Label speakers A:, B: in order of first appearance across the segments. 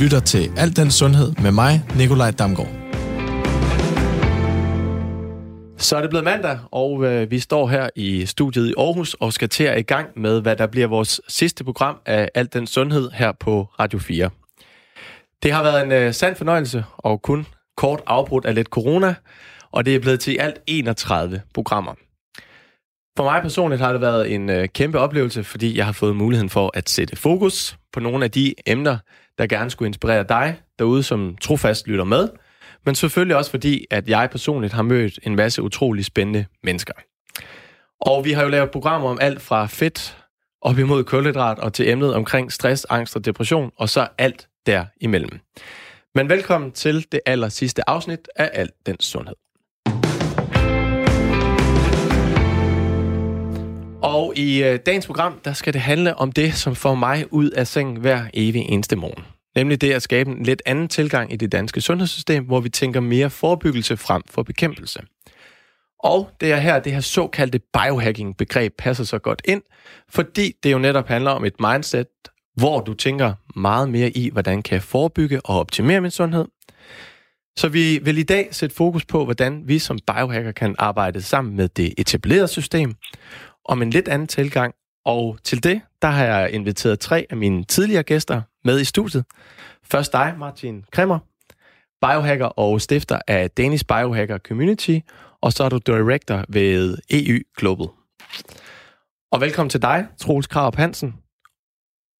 A: lytter til Alt den Sundhed med mig, Nikolaj Damgaard.
B: Så er det blevet mandag, og øh, vi står her i studiet i Aarhus og skal til at i gang med, hvad der bliver vores sidste program af Alt den Sundhed her på Radio 4. Det har været en øh, sand fornøjelse og kun kort afbrudt af lidt corona, og det er blevet til alt 31 programmer. For mig personligt har det været en øh, kæmpe oplevelse, fordi jeg har fået muligheden for at sætte fokus på nogle af de emner, der gerne skulle inspirere dig derude, som trofast lytter med, men selvfølgelig også fordi, at jeg personligt har mødt en masse utrolig spændende mennesker. Og vi har jo lavet programmer om alt fra fedt op imod kulhydrat og til emnet omkring stress, angst og depression, og så alt derimellem. Men velkommen til det aller sidste afsnit af Alt den Sundhed. Og i øh, dagens program, der skal det handle om det, som får mig ud af sengen hver evig eneste morgen. Nemlig det at skabe en lidt anden tilgang i det danske sundhedssystem, hvor vi tænker mere forebyggelse frem for bekæmpelse. Og det er her, det her såkaldte biohacking-begreb passer så godt ind, fordi det jo netop handler om et mindset, hvor du tænker meget mere i, hvordan kan jeg forebygge og optimere min sundhed. Så vi vil i dag sætte fokus på, hvordan vi som biohacker kan arbejde sammen med det etablerede system, om en lidt anden tilgang. Og til det, der har jeg inviteret tre af mine tidligere gæster med i studiet. Først dig, Martin Kremmer, biohacker og stifter af Danish Biohacker Community, og så er du director ved EU Global. Og velkommen til dig, Troels Krav Hansen,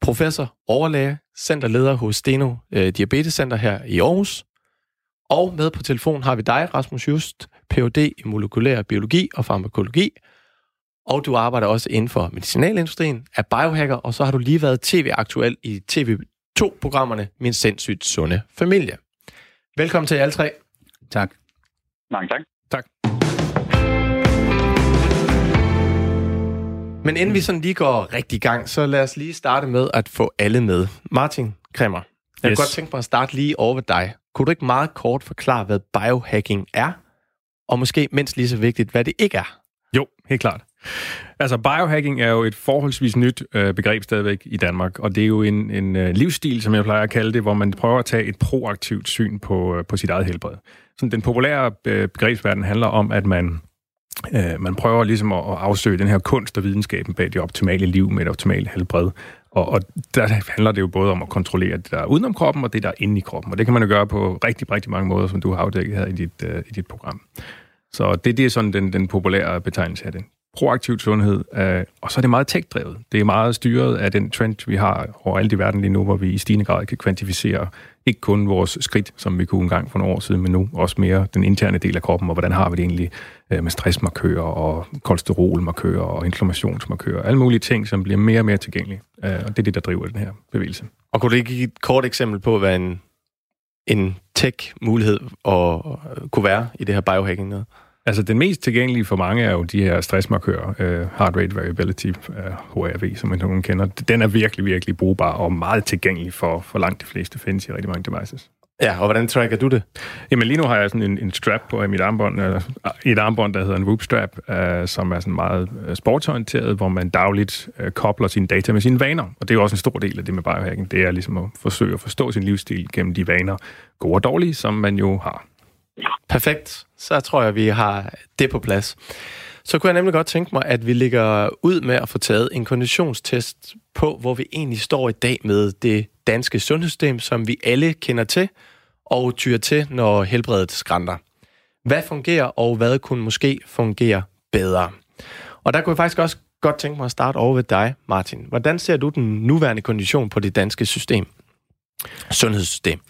B: professor, overlæge, centerleder hos Steno øh, Diabetes Center her i Aarhus. Og med på telefon har vi dig, Rasmus Just, Ph.D. i molekylær biologi og farmakologi, og du arbejder også inden for medicinalindustrien, er biohacker, og så har du lige været tv-aktuel i TV2-programmerne Min sindssygt sunde familie. Velkommen til alle tre.
C: Tak.
D: Mange tak.
B: Tak. Men inden vi sådan lige går rigtig i gang, så lad os lige starte med at få alle med. Martin Kremmer, jeg yes. kunne godt tænke mig at starte lige over ved dig. Kunne du ikke meget kort forklare, hvad biohacking er? Og måske mindst lige så vigtigt, hvad det ikke er?
C: Jo, helt klart. Altså, biohacking er jo et forholdsvis nyt øh, begreb stadigvæk i Danmark, og det er jo en, en øh, livsstil, som jeg plejer at kalde det, hvor man prøver at tage et proaktivt syn på, øh, på sit eget helbred. Så den populære øh, begrebsverden handler om, at man øh, man prøver ligesom at, at afsøge den her kunst og videnskaben bag det optimale liv med et optimalt helbred. Og, og der handler det jo både om at kontrollere det, der er udenom kroppen, og det, der er inde i kroppen. Og det kan man jo gøre på rigtig, rigtig mange måder, som du har afdækket her i dit, øh, i dit program. Så det, det er sådan den, den populære betegnelse af det proaktiv sundhed, øh, og så er det meget tech-drevet. Det er meget styret af den trend, vi har overalt i verden lige nu, hvor vi i stigende grad kan kvantificere ikke kun vores skridt, som vi kunne engang for nogle år siden, men nu også mere den interne del af kroppen, og hvordan har vi det egentlig øh, med stressmarkører og kolesterolmarkører og inflammationsmarkører, alle mulige ting, som bliver mere og mere tilgængelige. Øh, og det er det, der driver den her bevægelse.
B: Og kunne du ikke give et kort eksempel på, hvad en, en tech-mulighed og, kunne være i det her biohacking noget?
C: Altså, den mest tilgængelige for mange er jo de her stressmarkører, uh, heart rate variability, øh, HRV, som man nogen kender. Den er virkelig, virkelig brugbar og meget tilgængelig for, for langt de fleste, findes i rigtig mange devices.
B: Ja, og hvordan tracker du det?
C: Jamen lige nu har jeg sådan en, en strap på mit armbånd, uh, et armbånd, der hedder en Whoop strap, uh, som er sådan meget uh, sportsorienteret, hvor man dagligt uh, kobler sine data med sine vaner. Og det er jo også en stor del af det med biohacking. Det er ligesom at forsøge at forstå sin livsstil gennem de vaner, gode og dårlige, som man jo har.
B: Perfekt. Så tror jeg, vi har det på plads. Så kunne jeg nemlig godt tænke mig, at vi ligger ud med at få taget en konditionstest på, hvor vi egentlig står i dag med det danske sundhedssystem, som vi alle kender til og tyrer til, når helbredet skrænter. Hvad fungerer, og hvad kunne måske fungere bedre? Og der kunne jeg faktisk også godt tænke mig at starte over ved dig, Martin. Hvordan ser du den nuværende kondition på det danske system? Sundhedssystem.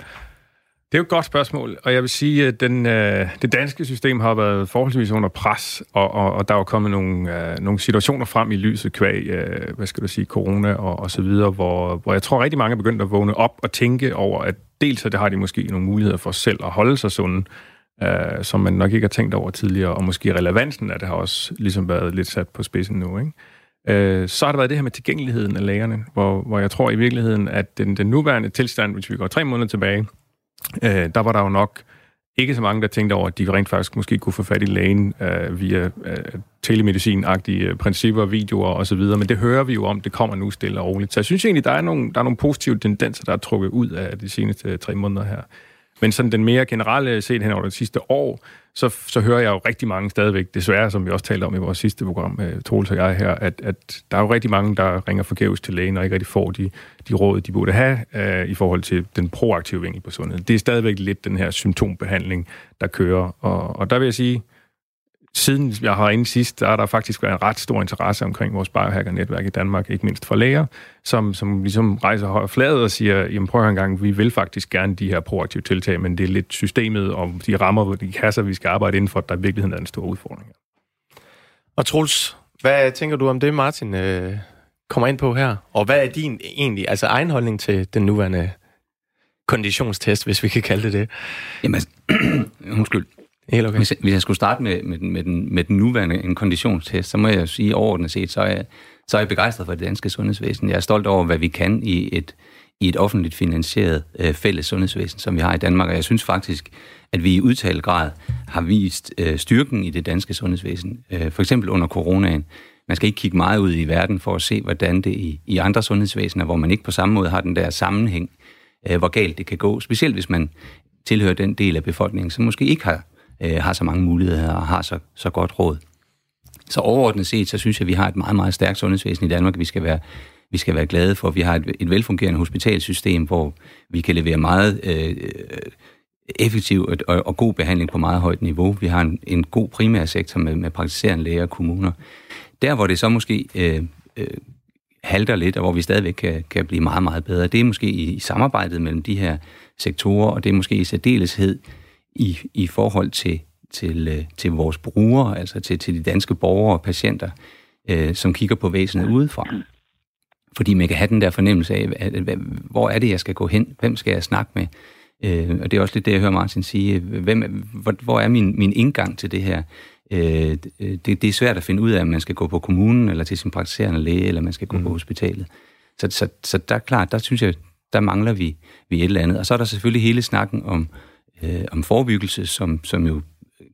C: Det er jo et godt spørgsmål, og jeg vil sige, at den, øh, det danske system har været forholdsvis under pres, og, og, og der er jo kommet nogle, øh, nogle situationer frem i lyset kvæg, øh, hvad skal du sige, corona og, og så videre, hvor, hvor jeg tror rigtig mange er begyndt at vågne op og tænke over, at dels at det har de måske nogle muligheder for selv at holde sig sunde, øh, som man nok ikke har tænkt over tidligere, og måske relevansen af det har også ligesom været lidt sat på spidsen nu, ikke? Øh, så har der været det her med tilgængeligheden af lægerne, hvor, hvor jeg tror i virkeligheden, at den, den nuværende tilstand, hvis vi går tre måneder tilbage, øh, der var der jo nok ikke så mange, der tænkte over, at de rent faktisk måske kunne få fat i lægen øh, via øh, telemedicin-agtige øh, principper, videoer osv., men det hører vi jo om, det kommer nu stille og roligt. Så jeg synes egentlig, der er nogle, der er nogle positive tendenser, der er trukket ud af de seneste øh, tre måneder her. Men sådan den mere generelle set hen over det sidste år, så, så hører jeg jo rigtig mange stadigvæk, desværre, som vi også talte om i vores sidste program, øh, Troels og jeg her, at, at der er jo rigtig mange, der ringer forgæves til lægen og ikke rigtig får de, de råd, de burde have uh, i forhold til den proaktive vinkel på sundhed. Det er stadigvæk lidt den her symptombehandling, der kører. Og, og der vil jeg sige, siden jeg har inde sidst, der er der faktisk været en ret stor interesse omkring vores biohacker-netværk i Danmark, ikke mindst for læger, som, som ligesom rejser højere fladet og siger, jamen prøv en gang, vi vil faktisk gerne de her proaktive tiltag, men det er lidt systemet og de rammer, de kasser, vi skal arbejde inden for, der i virkeligheden er en stor udfordring.
B: Og Truls, hvad tænker du om det, Martin øh, kommer ind på her? Og hvad er din egentlig, altså egen holdning til den nuværende konditionstest, hvis vi kan kalde det det?
D: Jamen, undskyld. Helt okay. Hvis, hvis jeg skulle starte med, med, den, med, den, med den nuværende en konditionstest, så må jeg sige overordnet set, så er jeg, så er jeg begejstret for det danske sundhedsvæsen. Jeg er stolt over, hvad vi kan i et, i et offentligt finansieret øh, fælles sundhedsvæsen, som vi har i Danmark, og jeg synes faktisk, at vi i udtalt grad har vist øh, styrken i det danske sundhedsvæsen. Øh, for eksempel under coronaen. Man skal ikke kigge meget ud i verden for at se, hvordan det i, i andre sundhedsvæsener, hvor man ikke på samme måde har den der sammenhæng, øh, hvor galt det kan gå. Specielt hvis man tilhører den del af befolkningen, som måske ikke har øh, har så mange muligheder og har så, så godt råd. Så overordnet set, så synes jeg, at vi har et meget, meget stærkt sundhedsvæsen i Danmark, vi skal være, vi skal være glade for. Vi har et, et velfungerende hospitalsystem, hvor vi kan levere meget øh, effektiv og, og god behandling på meget højt niveau. Vi har en, en god primærsektor med, med praktiserende læger og kommuner. Der, hvor det så måske øh, øh, halter lidt, og hvor vi stadigvæk kan, kan blive meget, meget bedre, det er måske i, i samarbejdet mellem de her sektorer, og det er måske i særdeleshed i, i forhold til, til, øh, til vores brugere, altså til, til de danske borgere og patienter, øh, som kigger på væsenet udefra. Fordi man kan have den der fornemmelse af, at, at, hvor er det, jeg skal gå hen? Hvem skal jeg snakke med? Øh, og det er også lidt det, jeg hører Martin sige. Hvem, hvor, hvor er min, min indgang til det her? Øh, det, det er svært at finde ud af, om man skal gå på kommunen, eller til sin praktiserende læge, eller man skal gå mm. på hospitalet. Så, så, så der er klart, der synes jeg, der mangler vi, vi et eller andet. Og så er der selvfølgelig hele snakken om, øh, Øh, om forebyggelse, som, som jo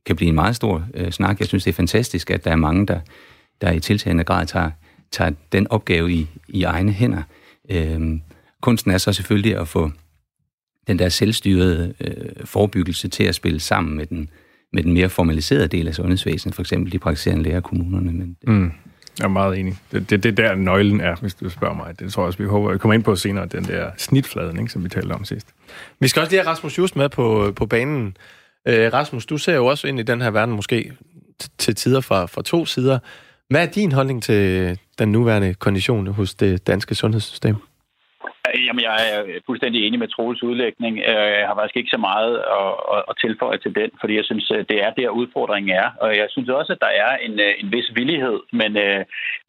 D: kan blive en meget stor øh, snak. Jeg synes, det er fantastisk, at der er mange, der, der i tiltagende grad tager, tager den opgave i, i egne hænder. Øh, kunsten er så selvfølgelig at få den der selvstyrede øh, forebyggelse til at spille sammen med den, med den mere formaliserede del af sundhedsvæsenet, for eksempel de praktiserende læger kommunerne. Men,
C: mm. Jeg er meget enig. Det, det, det der nøglen er, hvis du spørger mig. Det tror jeg også, vi håber, vi kommer ind på senere, den der snitfladen, ikke, som vi talte om sidst.
B: Vi skal også lige have Rasmus Just med på, på banen. Øh, Rasmus, du ser jo også ind i den her verden måske til tider fra, fra to sider. Hvad er din holdning til den nuværende kondition hos det danske sundhedssystem?
E: Jamen, jeg er fuldstændig enig med Troels udlægning. Øh, jeg har faktisk ikke så meget at, at tilføje til den, fordi jeg synes, øh, det er der udfordringen er. Og jeg synes også, at der er en, øh, en vis villighed, men,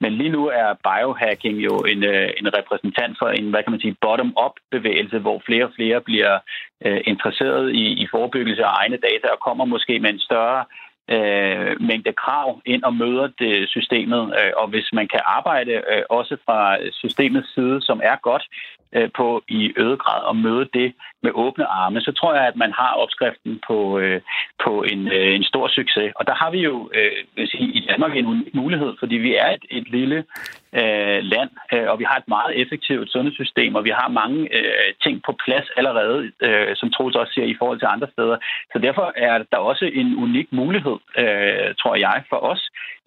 E: men lige nu er biohacking jo en, en repræsentant for en, hvad kan man sige, bottom-up bevægelse, hvor flere og flere bliver interesseret i, i forebyggelse af egne data og kommer måske med en større øh, mængde krav ind og møder det systemet. Øh, og hvis man kan arbejde øh, også fra systemets side, som er godt, Øh, på i øget grad at møde det med åbne arme, så tror jeg, at man har opskriften på, øh, på en, øh, en stor succes. Og der har vi jo øh, sige, i Danmark en unik mulighed, fordi vi er et, et lille øh, land, øh, og vi har et meget effektivt sundhedssystem, og vi har mange øh, ting på plads allerede, øh, som Troels også siger, i forhold til andre steder. Så derfor er der også en unik mulighed, øh, tror jeg, for os,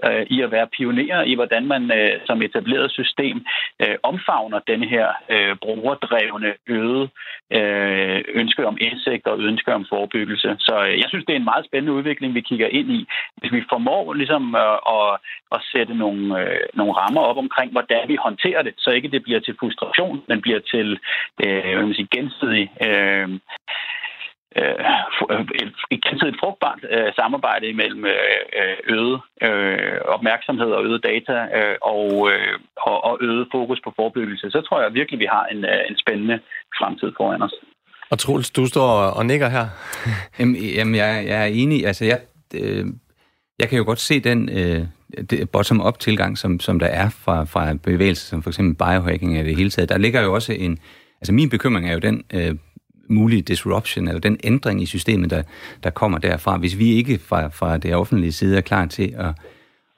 E: øh, i at være pionerer i, hvordan man øh, som etableret system øh, omfavner den her øh, brugerdrevne øde øh, Øh, ønske om indsigt og ønske om forebyggelse. Så øh, jeg synes, det er en meget spændende udvikling, vi kigger ind i. Hvis vi formår ligesom øh, at, at sætte nogle, øh, nogle rammer op omkring, hvordan vi håndterer det, så ikke det bliver til frustration, men bliver til øh, hvad man sige, gensidig øh, øh, et, et gensidigt frugtbart øh, samarbejde imellem øh, øget øh, opmærksomhed og øget data øh, og, øh, og, og øget fokus på forebyggelse, så tror jeg virkelig, vi har en, øh, en spændende fremtid foran os.
B: Og Troels, du står og nikker her.
D: jamen, jamen jeg, jeg er enig. Altså, jeg, øh, jeg kan jo godt se den øh, bottom-up tilgang, som, som der er fra, fra bevægelser, som for eksempel biohacking af det hele taget. Der ligger jo også en... Altså, min bekymring er jo den... Øh, mulige disruption, eller den ændring i systemet, der, der kommer derfra. Hvis vi ikke fra, fra det offentlige side er klar til at,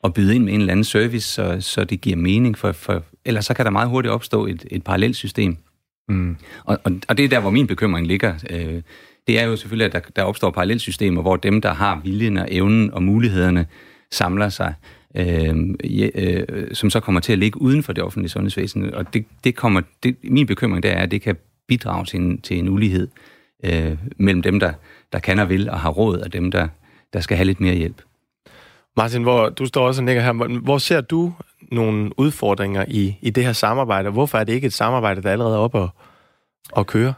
D: at byde ind med en eller anden service, så, så det giver mening, for, for ellers så kan der meget hurtigt opstå et, et parallelt system. Mm. Og, og, og det er der, hvor min bekymring ligger. Øh, det er jo selvfølgelig, at der, der opstår parallelsystemer, hvor dem, der har viljen og evnen og mulighederne, samler sig, øh, øh, som så kommer til at ligge uden for det offentlige sundhedsvæsen. Og det, det kommer, det, min bekymring der er, at det kan bidrage til en, til en ulighed øh, mellem dem, der, der kan og vil og har råd, og dem, der, der skal have lidt mere hjælp.
B: Martin, hvor du står også og nikker her. Hvor ser du nogle udfordringer i, i det her samarbejde? Hvorfor er det ikke et samarbejde, der allerede er oppe og, og køre?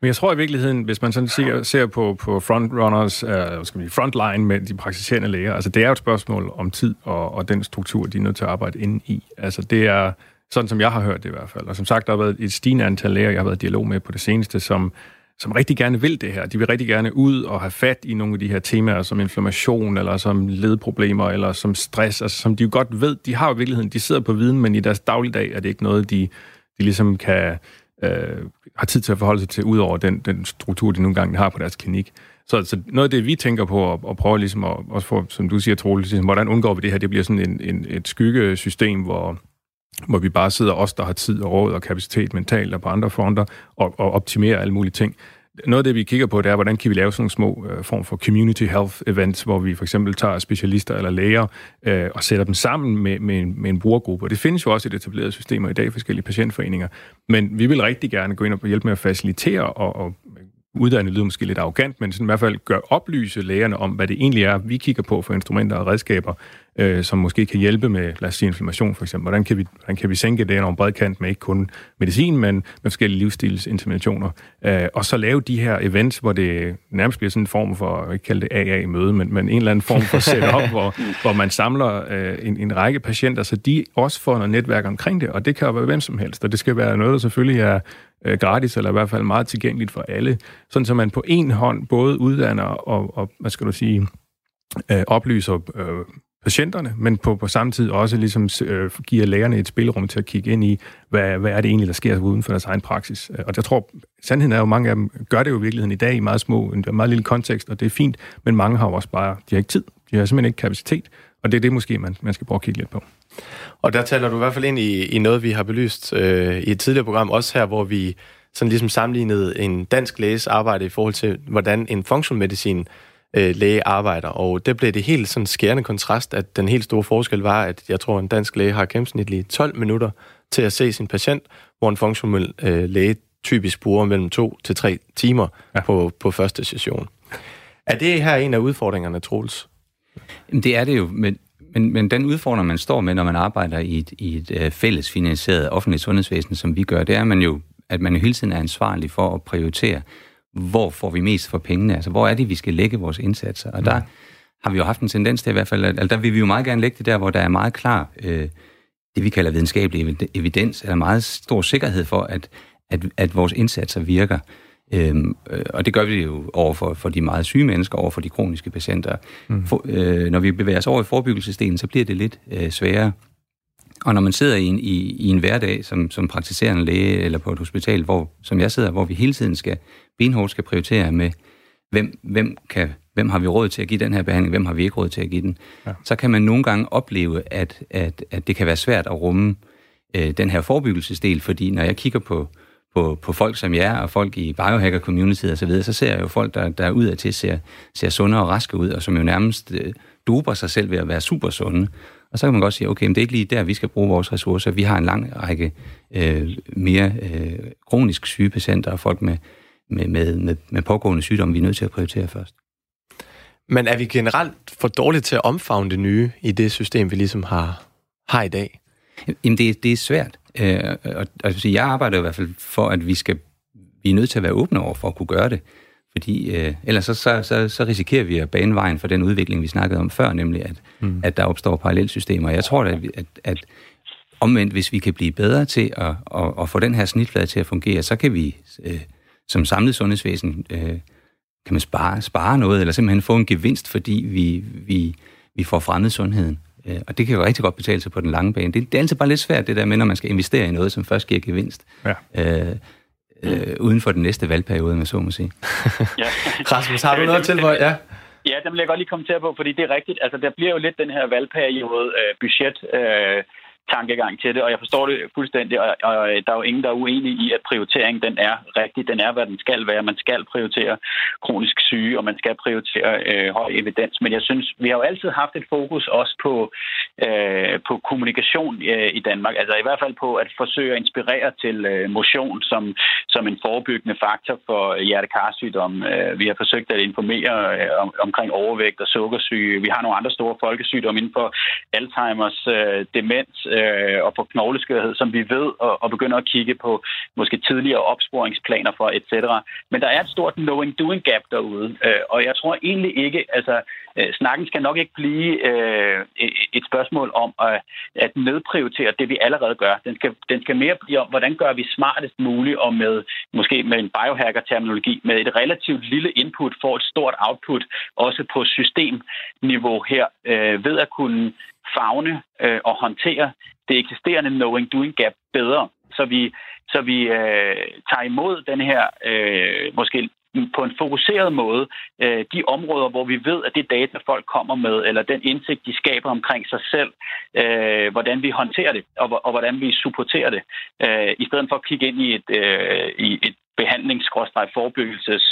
C: Men jeg tror i virkeligheden, hvis man sådan ser, ser på, på frontrunners, uh, skal man frontline med de praktiserende læger, altså det er jo et spørgsmål om tid og, og den struktur, de er nødt til at arbejde ind i. Altså det er sådan, som jeg har hørt det i hvert fald. Og som sagt, der har været et stigende antal læger, jeg har været i dialog med på det seneste, som, som rigtig gerne vil det her. De vil rigtig gerne ud og have fat i nogle af de her temaer, som inflammation, eller som ledproblemer, eller som stress, altså som de jo godt ved, de har jo i virkeligheden, de sidder på viden, men i deres dagligdag er det ikke noget, de, de ligesom kan øh, har tid til at forholde sig til, ud over den, den struktur, de nogle gange har på deres klinik. Så, så noget af det, vi tænker på at, at prøve ligesom at, også for, som du siger, Troel, ligesom, hvordan undgår vi det her? Det bliver sådan en, en, et skyggesystem, hvor, hvor vi bare sidder os, der har tid og råd og kapacitet mentalt og på andre fronter, og, og optimerer alle mulige ting noget af det, vi kigger på, det er, hvordan kan vi lave sådan nogle små øh, form for community health events, hvor vi for eksempel tager specialister eller læger øh, og sætter dem sammen med, med, en, med en brugergruppe. Og det findes jo også i et etableret systemer i dag, forskellige patientforeninger. Men vi vil rigtig gerne gå ind og hjælpe med at facilitere og, og uddanne lyder måske lidt arrogant, men sådan i hvert fald gør oplyse lægerne om, hvad det egentlig er, vi kigger på for instrumenter og redskaber, øh, som måske kan hjælpe med, lad os sige, inflammation for eksempel. Hvordan kan vi, hvordan kan vi sænke det over en bred kant med ikke kun medicin, men med forskellige livsstilsinterventioner. Øh, og så lave de her events, hvor det nærmest bliver sådan en form for, jeg ikke kalde det AA-møde, men, men en eller anden form for setup, hvor, hvor man samler øh, en, en række patienter, så de også får noget netværk omkring det, og det kan jo være hvem som helst, og det skal være noget, der selvfølgelig er øh, gratis, eller i hvert fald meget tilgængeligt for alle, sådan så man på en hånd både uddanner og, og hvad skal du sige, øh, oplyser øh, patienterne, men på, på samme tid også ligesom øh, giver lægerne et spilrum til at kigge ind i, hvad, hvad er det egentlig, der sker uden for deres egen praksis. Øh, og jeg tror, sandheden er jo, mange af dem gør det jo i virkeligheden i dag i meget små, en meget lille kontekst, og det er fint, men mange har jo også bare, de har ikke tid, de har simpelthen ikke kapacitet, og det er det måske, man, man skal prøve at kigge lidt på.
B: Og der taler du i hvert fald ind i, i noget, vi har belyst øh, i et tidligere program, også her, hvor vi sådan ligesom sammenlignede en dansk læges arbejde i forhold til, hvordan en funktionmedicin øh, læge arbejder. Og det blev det helt sådan skærende kontrast, at den helt store forskel var, at jeg tror, en dansk læge har gennemsnitligt 12 minutter til at se sin patient, hvor en funktionel øh, læge typisk bruger mellem to til tre timer ja. på, på første session. Er det her en af udfordringerne, Troels?
D: Det er det jo, men, men, men den udfordring, man står med, når man arbejder i et, i et uh, fælles finansieret offentligt sundhedsvæsen, som vi gør, det er, man jo, at man jo hele tiden er ansvarlig for at prioritere hvor får vi mest for pengene? Altså, hvor er det, vi skal lægge vores indsatser? Og der mm. har vi jo haft en tendens til i hvert fald, at altså, der vil vi jo meget gerne lægge det der, hvor der er meget klar, øh, det vi kalder videnskabelig evidens, eller meget stor sikkerhed for, at, at, at vores indsatser virker. Øhm, øh, og det gør vi jo over for, for de meget syge mennesker, over for de kroniske patienter. Mm. For, øh, når vi bevæger os over i forebyggelsesdelen, så bliver det lidt øh, sværere. Og når man sidder i en, i, i en hverdag som, som praktiserende læge eller på et hospital, hvor, som jeg sidder, hvor vi hele tiden skal benhårdt skal prioritere med, hvem, hvem, kan, hvem har vi råd til at give den her behandling, hvem har vi ikke råd til at give den, ja. så kan man nogle gange opleve, at, at, at det kan være svært at rumme øh, den her forebyggelsesdel, fordi når jeg kigger på, på, på folk som jer, og folk i biohacker community og så videre, så ser jeg jo folk, der, der udad til ser, ser sunde og raske ud, og som jo nærmest øh, doper sig selv ved at være super sunde. Og så kan man godt sige, okay, men det er ikke lige der, vi skal bruge vores ressourcer. Vi har en lang række øh, mere øh, kronisk syge patienter og folk med, med, med, med, med pågående sygdomme, vi er nødt til at prioritere først.
B: Men er vi generelt for dårlige til at omfavne det nye i det system, vi ligesom har, har i dag?
D: Jamen, det, det er svært. Øh, og, og jeg arbejder i hvert fald for, at vi skal vi er nødt til at være åbne over for at kunne gøre det. Fordi øh, ellers så, så, så, så risikerer vi at bane vejen for den udvikling, vi snakkede om før, nemlig at, mm. at der opstår parallelsystemer. Jeg tror, at, at, at omvendt, hvis vi kan blive bedre til at, at, at få den her snitflade til at fungere, så kan vi øh, som samlet sundhedsvæsen øh, kan man spare, spare noget, eller simpelthen få en gevinst, fordi vi, vi, vi får fremmet sundheden. Øh, og det kan jo rigtig godt betale sig på den lange bane. Det, det er altid bare lidt svært, det der med, når man skal investere i noget, som først giver gevinst. Ja. Øh, øh, uden for den næste valgperiode, med så må sige.
B: ja. Rasmus, har du noget til, hvor... Ja.
E: Ja, den vil jeg godt lige kommentere på, fordi det er rigtigt. Altså, der bliver jo lidt den her valgperiode øh, budget øh, tankegang til det, og jeg forstår det fuldstændig, og, og øh, der er jo ingen, der er uenige i, at prioriteringen den er rigtig. Den er, hvad den skal være. Man skal prioritere kronisk syge, og man skal prioritere øh, høj evidens. Men jeg synes, vi har jo altid haft et fokus også på, øh, på kommunikation øh, i Danmark. Altså i hvert fald på at forsøge at inspirere til øh, motion som, som en forebyggende faktor for hjertekarsygdom. Øh, vi har forsøgt at informere øh, om, omkring overvægt og sukkersyge. Vi har nogle andre store folkesygdomme inden for Alzheimer's, øh, demens, øh, og på knogleskørhed, som vi ved, og, og begynder at kigge på måske tidligere opsporingsplaner for etc. Men der er et stort knowing-doing gap derude, øh, og jeg tror egentlig ikke, altså øh, snakken skal nok ikke blive øh, et spørgsmål om at, at nedprioritere det, vi allerede gør. Den skal, den skal mere blive om, hvordan gør vi smartest muligt, og med måske med en biohacker-terminologi, med et relativt lille input, får et stort output, også på systemniveau her, øh, ved at kunne fagne øh, og håndtere det eksisterende knowing-doing gap bedre, så vi, så vi øh, tager imod den her øh, måske på en fokuseret måde øh, de områder, hvor vi ved, at det data, folk kommer med, eller den indsigt, de skaber omkring sig selv, øh, hvordan vi håndterer det, og, og hvordan vi supporterer det, øh, i stedet for at kigge ind i et, øh, i et behandlings-forebyggelses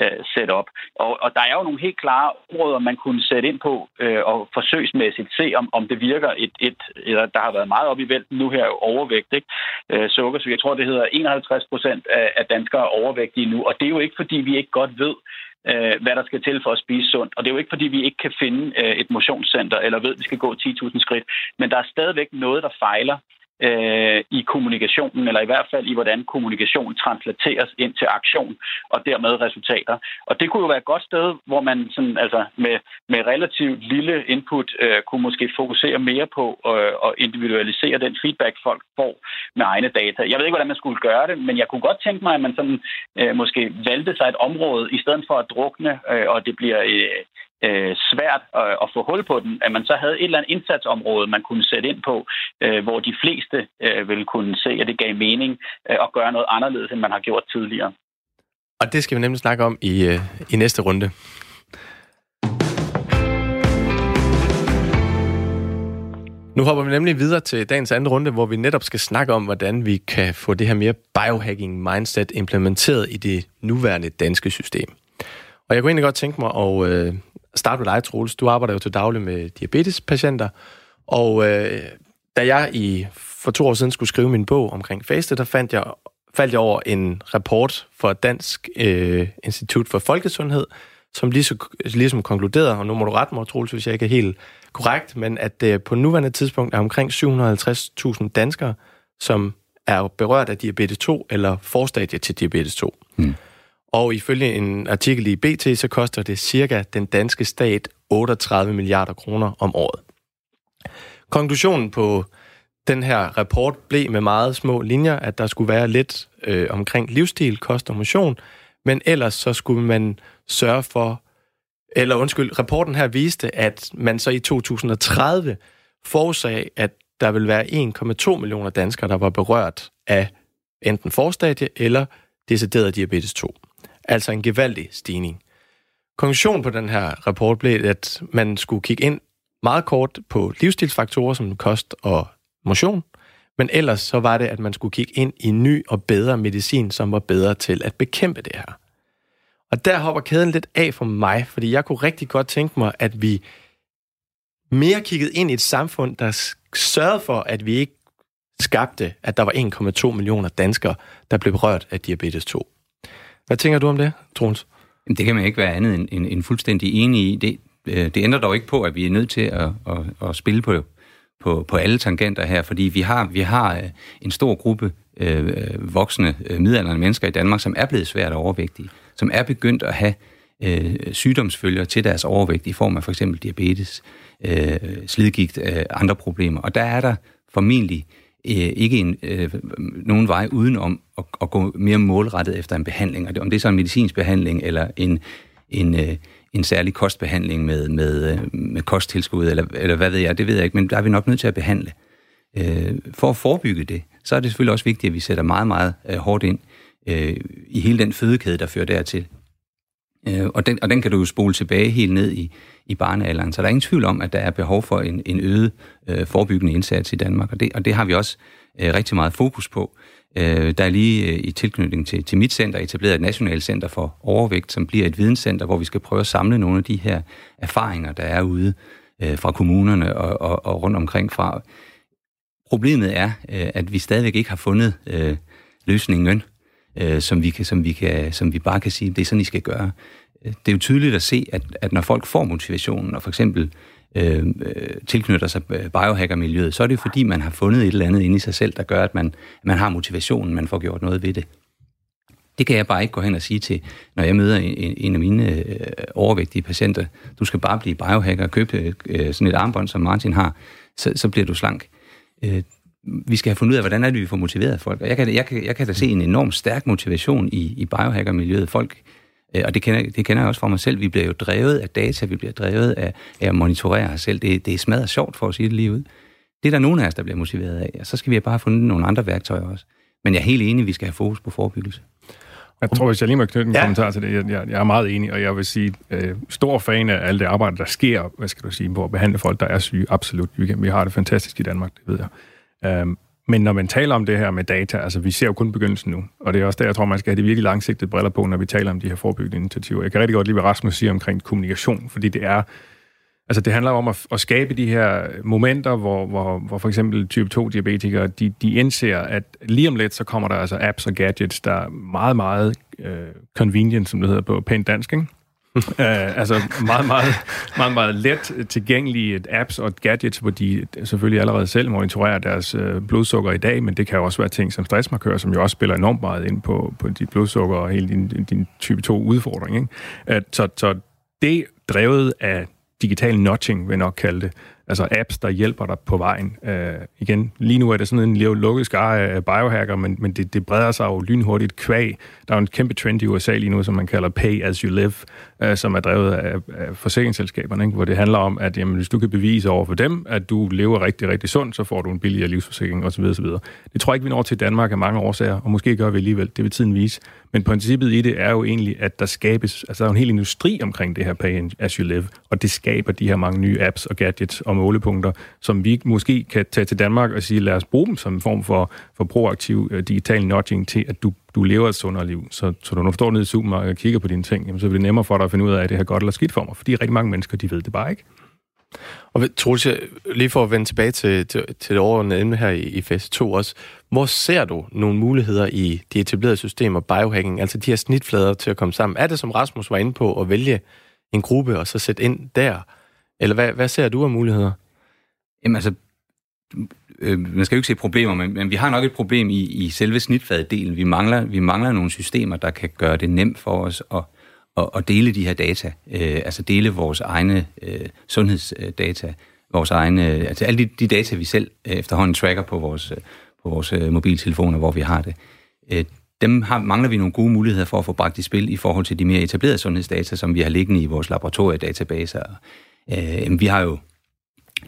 E: øh, setup. Og, og der er jo nogle helt klare områder, man kunne sætte ind på øh, og forsøgsmæssigt se, om, om det virker. Et, et, eller der har været meget op i vælten nu her overvægt, ikke? Øh, sukker, så jeg tror, det hedder 51 procent af, af danskere er overvægtige nu. Og det er jo ikke, fordi vi ikke godt ved, øh, hvad der skal til for at spise sundt. Og det er jo ikke, fordi vi ikke kan finde øh, et motionscenter, eller ved, at vi skal gå 10.000 skridt. Men der er stadigvæk noget, der fejler øh, i kommunikationen, eller i hvert fald i, hvordan kommunikation translateres ind til aktion, og dermed resultater. Og det kunne jo være et godt sted, hvor man sådan, altså med, med relativt lille input øh, kunne måske fokusere mere på øh, at individualisere den feedback, folk får med egne data. Jeg ved ikke, hvordan man skulle gøre det, men jeg kunne godt tænke mig, at man sådan, øh, måske valgte sig et område, i stedet for at drukne, øh, og det bliver øh, øh, svært at, at få hul på den, at man så havde et eller andet indsatsområde, man kunne sætte ind på, øh, hvor de fleste øh, ville kunne se, at det gav mening øh, at gøre noget anderledes, end man har gjort tidligere.
B: Og det skal vi nemlig snakke om i, øh, i næste runde. Nu hopper vi nemlig videre til dagens anden runde, hvor vi netop skal snakke om, hvordan vi kan få det her mere biohacking mindset implementeret i det nuværende danske system. Og jeg kunne egentlig godt tænke mig at øh, starte med dig, Troels. Du arbejder jo til daglig med diabetespatienter, og øh, da jeg i for to år siden skulle skrive min bog omkring faste, der fandt jeg, faldt jeg over en rapport fra Dansk øh, Institut for Folkesundhed, som lige så, ligesom konkluderede, og nu må du rette mig, Troels, hvis jeg ikke er helt korrekt, men at øh, på nuværende tidspunkt er omkring 750.000 danskere, som er berørt af diabetes 2 eller forstadie til diabetes 2. Hmm. Og ifølge en artikel i BT, så koster det cirka den danske stat 38 milliarder kroner om året. Konklusionen på den her rapport blev med meget små linjer, at der skulle være lidt øh, omkring livsstil, kost og motion, men ellers så skulle man sørge for, eller undskyld, rapporten her viste, at man så i 2030 forudsag, at der vil være 1,2 millioner danskere, der var berørt af enten forstadie eller decideret diabetes 2. Altså en gevaldig stigning. Konklusionen på den her rapport blev, at man skulle kigge ind meget kort på livsstilsfaktorer som kost og motion, men ellers så var det, at man skulle kigge ind i ny og bedre medicin, som var bedre til at bekæmpe det her. Og der hopper kæden lidt af for mig, fordi jeg kunne rigtig godt tænke mig, at vi mere kiggede ind i et samfund, der sørgede for, at vi ikke skabte, at der var 1,2 millioner danskere, der blev berørt af diabetes 2. Hvad tænker du om det, Troels?
D: Det kan man ikke være andet end, end, end fuldstændig enig i. Det, øh, det ændrer dog ikke på, at vi er nødt til at, at, at spille på, på, på alle tangenter her, fordi vi har, vi har øh, en stor gruppe øh, øh, voksne øh, midaldrende mennesker i Danmark, som er blevet svært overvægtige, som er begyndt at have øh, sygdomsfølger til deres overvægt i form af for eksempel diabetes, øh, slidgigt, øh, andre problemer. Og der er der formentlig øh, Øh, ikke en, øh, nogen vej udenom at, at gå mere målrettet efter en behandling. Og det, om det er så en medicinsk behandling eller en, en, øh, en særlig kostbehandling med, med, øh, med kosttilskud, eller, eller hvad ved jeg, det ved jeg ikke, men der er vi nok nødt til at behandle. Øh, for at forebygge det, så er det selvfølgelig også vigtigt, at vi sætter meget, meget øh, hårdt ind øh, i hele den fødekæde, der fører dertil. Øh, og, den, og den kan du jo spole tilbage helt ned i, i barnealderen. Så der er ingen tvivl om, at der er behov for en, en øget øh, forebyggende indsats i Danmark, og det, og det har vi også øh, rigtig meget fokus på. Øh, der er lige øh, i tilknytning til, til mit center etableret et nationalt center for overvægt, som bliver et videnscenter, hvor vi skal prøve at samle nogle af de her erfaringer, der er ude øh, fra kommunerne og, og, og rundt omkring fra. Problemet er, øh, at vi stadigvæk ikke har fundet øh, løsningen, øh, som, vi kan, som, vi kan, som vi bare kan sige, det er sådan, I skal gøre. Øh, det er jo tydeligt at se, at, at når folk får motivationen, og for eksempel øh, øh tilknytter sig biohacker-miljøet, så er det fordi, man har fundet et eller andet inde i sig selv, der gør, at man, man har motivationen, man får gjort noget ved det. Det kan jeg bare ikke gå hen og sige til, når jeg møder en, en af mine øh, overvægtige patienter. Du skal bare blive biohacker og købe øh, sådan et armbånd, som Martin har, så, så bliver du slank. Øh, vi skal have fundet ud af, hvordan er det, vi får motiveret folk. Og jeg kan, jeg kan, jeg kan da se en enorm stærk motivation i, i biohacker-miljøet. Folk, øh, og det kender, det kender jeg også fra mig selv, vi bliver jo drevet af data, vi bliver drevet af, af at monitorere os selv. Det, det er smadret sjovt for at sige det lige ud. Det er der nogen af os, der bliver motiveret af, og så skal vi bare have fundet nogle andre værktøjer også. Men jeg er helt enig, at vi skal have fokus på forebyggelse.
C: Jeg tror, hvis jeg lige må knytte en ja. kommentar til det, jeg, jeg, jeg er meget enig, og jeg vil sige, øh, stor fan af alt det arbejde, der sker, hvad skal du sige, på at behandle folk, der er syge. Absolut. Vi, kan, vi har det fantastisk i Danmark, det ved jeg. Øhm, men når man taler om det her med data, altså vi ser jo kun begyndelsen nu, og det er også der, jeg tror, man skal have de virkelig langsigtede briller på, når vi taler om de her forebyggende initiativer. Jeg kan rigtig godt lide, hvad Rasmus siger omkring kommunikation, fordi det er, altså det handler om at, at skabe de her momenter, hvor, hvor, hvor for eksempel type 2-diabetikere, de, de indser, at lige om lidt, så kommer der altså apps og gadgets, der er meget, meget øh, convenient, som det hedder på pænt dansk, ikke? Uh, altså meget, meget, meget, meget let tilgængelige apps og gadgets, hvor de selvfølgelig allerede selv monitorerer deres uh, blodsukker i dag, men det kan jo også være ting som stressmarkører, som jo også spiller enormt meget ind på, på dit blodsukker og hele din, din type 2 udfordring. Ikke? Øh, så, så det drevet af digital notching, vil jeg nok kalde det, altså apps, der hjælper dig på vejen. Uh, igen, lige nu er det sådan en lukket skare af biohacker, men, men det, det breder sig jo lynhurtigt kvæg. Der er jo en kæmpe trend i USA lige nu, som man kalder pay as you live, Øh, som er drevet af, af forsikringsselskaberne, ikke? hvor det handler om, at jamen, hvis du kan bevise over for dem, at du lever rigtig, rigtig sundt, så får du en billigere livsforsikring osv. osv. Det tror jeg ikke, vi når til Danmark af mange årsager, og måske gør vi alligevel, det vil tiden vise. Men princippet i det er jo egentlig, at der skabes, altså der er en hel industri omkring det her pay as you live, og det skaber de her mange nye apps og gadgets og målepunkter, som vi måske kan tage til Danmark og sige, lad os bruge dem som en form for, for proaktiv uh, digital nudging til, at du, du lever et sundere liv. Så, så du når du står nede i supermarkedet og kigger på dine ting, jamen, så bliver det nemmere for dig at finde ud af, at det her godt eller skidt for mig, fordi rigtig mange mennesker, de ved det bare ikke.
B: Og Troels, lige for at vende tilbage til, til, til det overordnede emne her i, i fase 2 også, hvor ser du nogle muligheder i de etablerede systemer, biohacking, altså de her snitflader til at komme sammen? Er det, som Rasmus var inde på, at vælge en gruppe og så sætte ind der? Eller hvad, hvad ser du af muligheder?
D: Jamen altså, øh, man skal jo ikke se problemer, men, men vi har nok et problem i, i selve snitfladedelen. Vi mangler, vi mangler nogle systemer, der kan gøre det nemt for os at at, at dele de her data, øh, altså dele vores egne øh, sundhedsdata, vores egne, øh, altså alle de, de data, vi selv øh, efterhånden tracker på vores, øh, på vores mobiltelefoner, hvor vi har det. Øh, dem har, mangler vi nogle gode muligheder for at få bragt i spil i forhold til de mere etablerede sundhedsdata, som vi har liggende i vores laboratoriedatabaser. Øh, vi har jo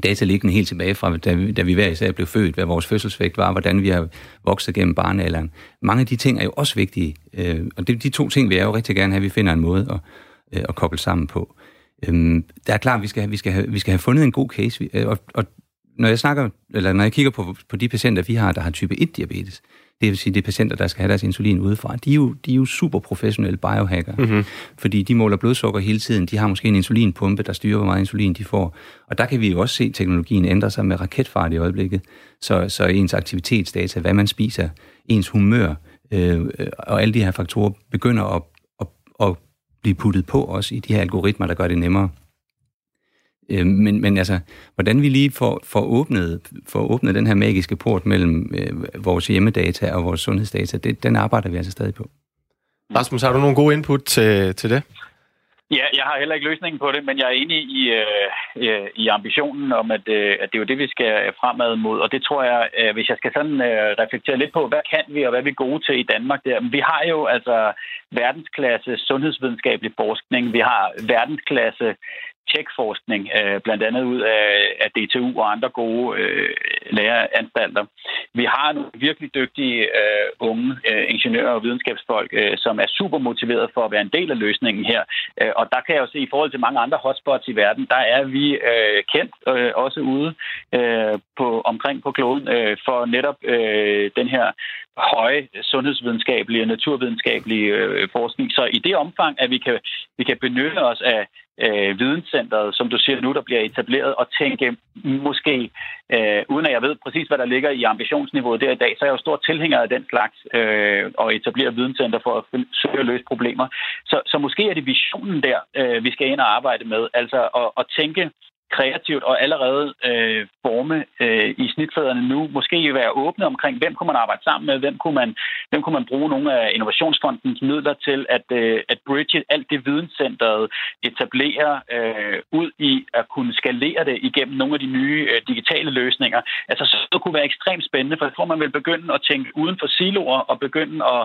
D: data liggende helt tilbage fra, da vi, da vi hver især blev født, hvad vores fødselsvægt var, hvordan vi har vokset gennem barnealderen. Mange af de ting er jo også vigtige, øh, og det, de to ting vil jeg jo rigtig gerne have, at vi finder en måde at, øh, at koble sammen på. Øh, det er klart, at vi skal, vi, skal have, vi skal have fundet en god case, øh, og, og når jeg snakker, eller når jeg kigger på, på de patienter, vi har, der har type 1-diabetes, det vil sige, det er patienter, der skal have deres insulin udefra, de er jo, de er jo super professionelle biohacker, mm-hmm. fordi de måler blodsukker hele tiden, de har måske en insulinpumpe, der styrer, hvor meget insulin de får, og der kan vi jo også se, at teknologien ændrer sig med raketfart i øjeblikket, så, så ens aktivitetsdata, hvad man spiser, ens humør, øh, og alle de her faktorer begynder at, at, at blive puttet på os i de her algoritmer, der gør det nemmere Øh, men, men altså, hvordan vi lige får, får, åbnet, får åbnet den her magiske port mellem øh, vores hjemmedata og vores sundhedsdata, det, den arbejder vi altså stadig på.
B: Rasmus, har du nogle gode input til, til det?
E: Ja, jeg har heller ikke løsningen på det, men jeg er enig i, øh, øh, i ambitionen om, at, øh, at det er jo det, vi skal fremad mod. Og det tror jeg, øh, hvis jeg skal sådan øh, reflektere lidt på, hvad kan vi, og hvad er vi gode til i Danmark der? Vi har jo altså verdensklasse sundhedsvidenskabelig forskning. Vi har verdensklasse tech-forskning, øh, blandt andet ud af, af DTU og andre gode øh, læreanstalter. Vi har nogle virkelig dygtige øh, unge øh, ingeniører og videnskabsfolk, øh, som er super motiveret for at være en del af løsningen her. Øh, og der kan jeg jo se, i forhold til mange andre hotspots i verden, der er vi øh, kendt øh, også ude øh, på, omkring på kloden øh, for netop øh, den her høje sundhedsvidenskabelige og naturvidenskabelige øh, forskning. Så i det omfang, at vi kan, vi kan benytte os af øh, videnscenteret, som du siger nu, der bliver etableret, og tænke måske, øh, uden at jeg ved præcis, hvad der ligger i ambitionsniveauet der i dag, så er jeg jo stor tilhænger af den slags øh, og etablere videnscenter for at søge at løse problemer. Så, så måske er det visionen der, øh, vi skal ind og arbejde med, altså at, at tænke kreativt og allerede øh, forme øh, i snitfladerne nu. Måske være åbne omkring, hvem kunne man arbejde sammen med, hvem kunne man, hvem kunne man bruge nogle af Innovationsfondens midler til at, øh, at bridge alt det videnscenteret etablerer øh, ud i at kunne skalere det igennem nogle af de nye øh, digitale løsninger. Altså, så det kunne være ekstremt spændende, for jeg tror, man vil begynde at tænke uden for siloer og begynde at,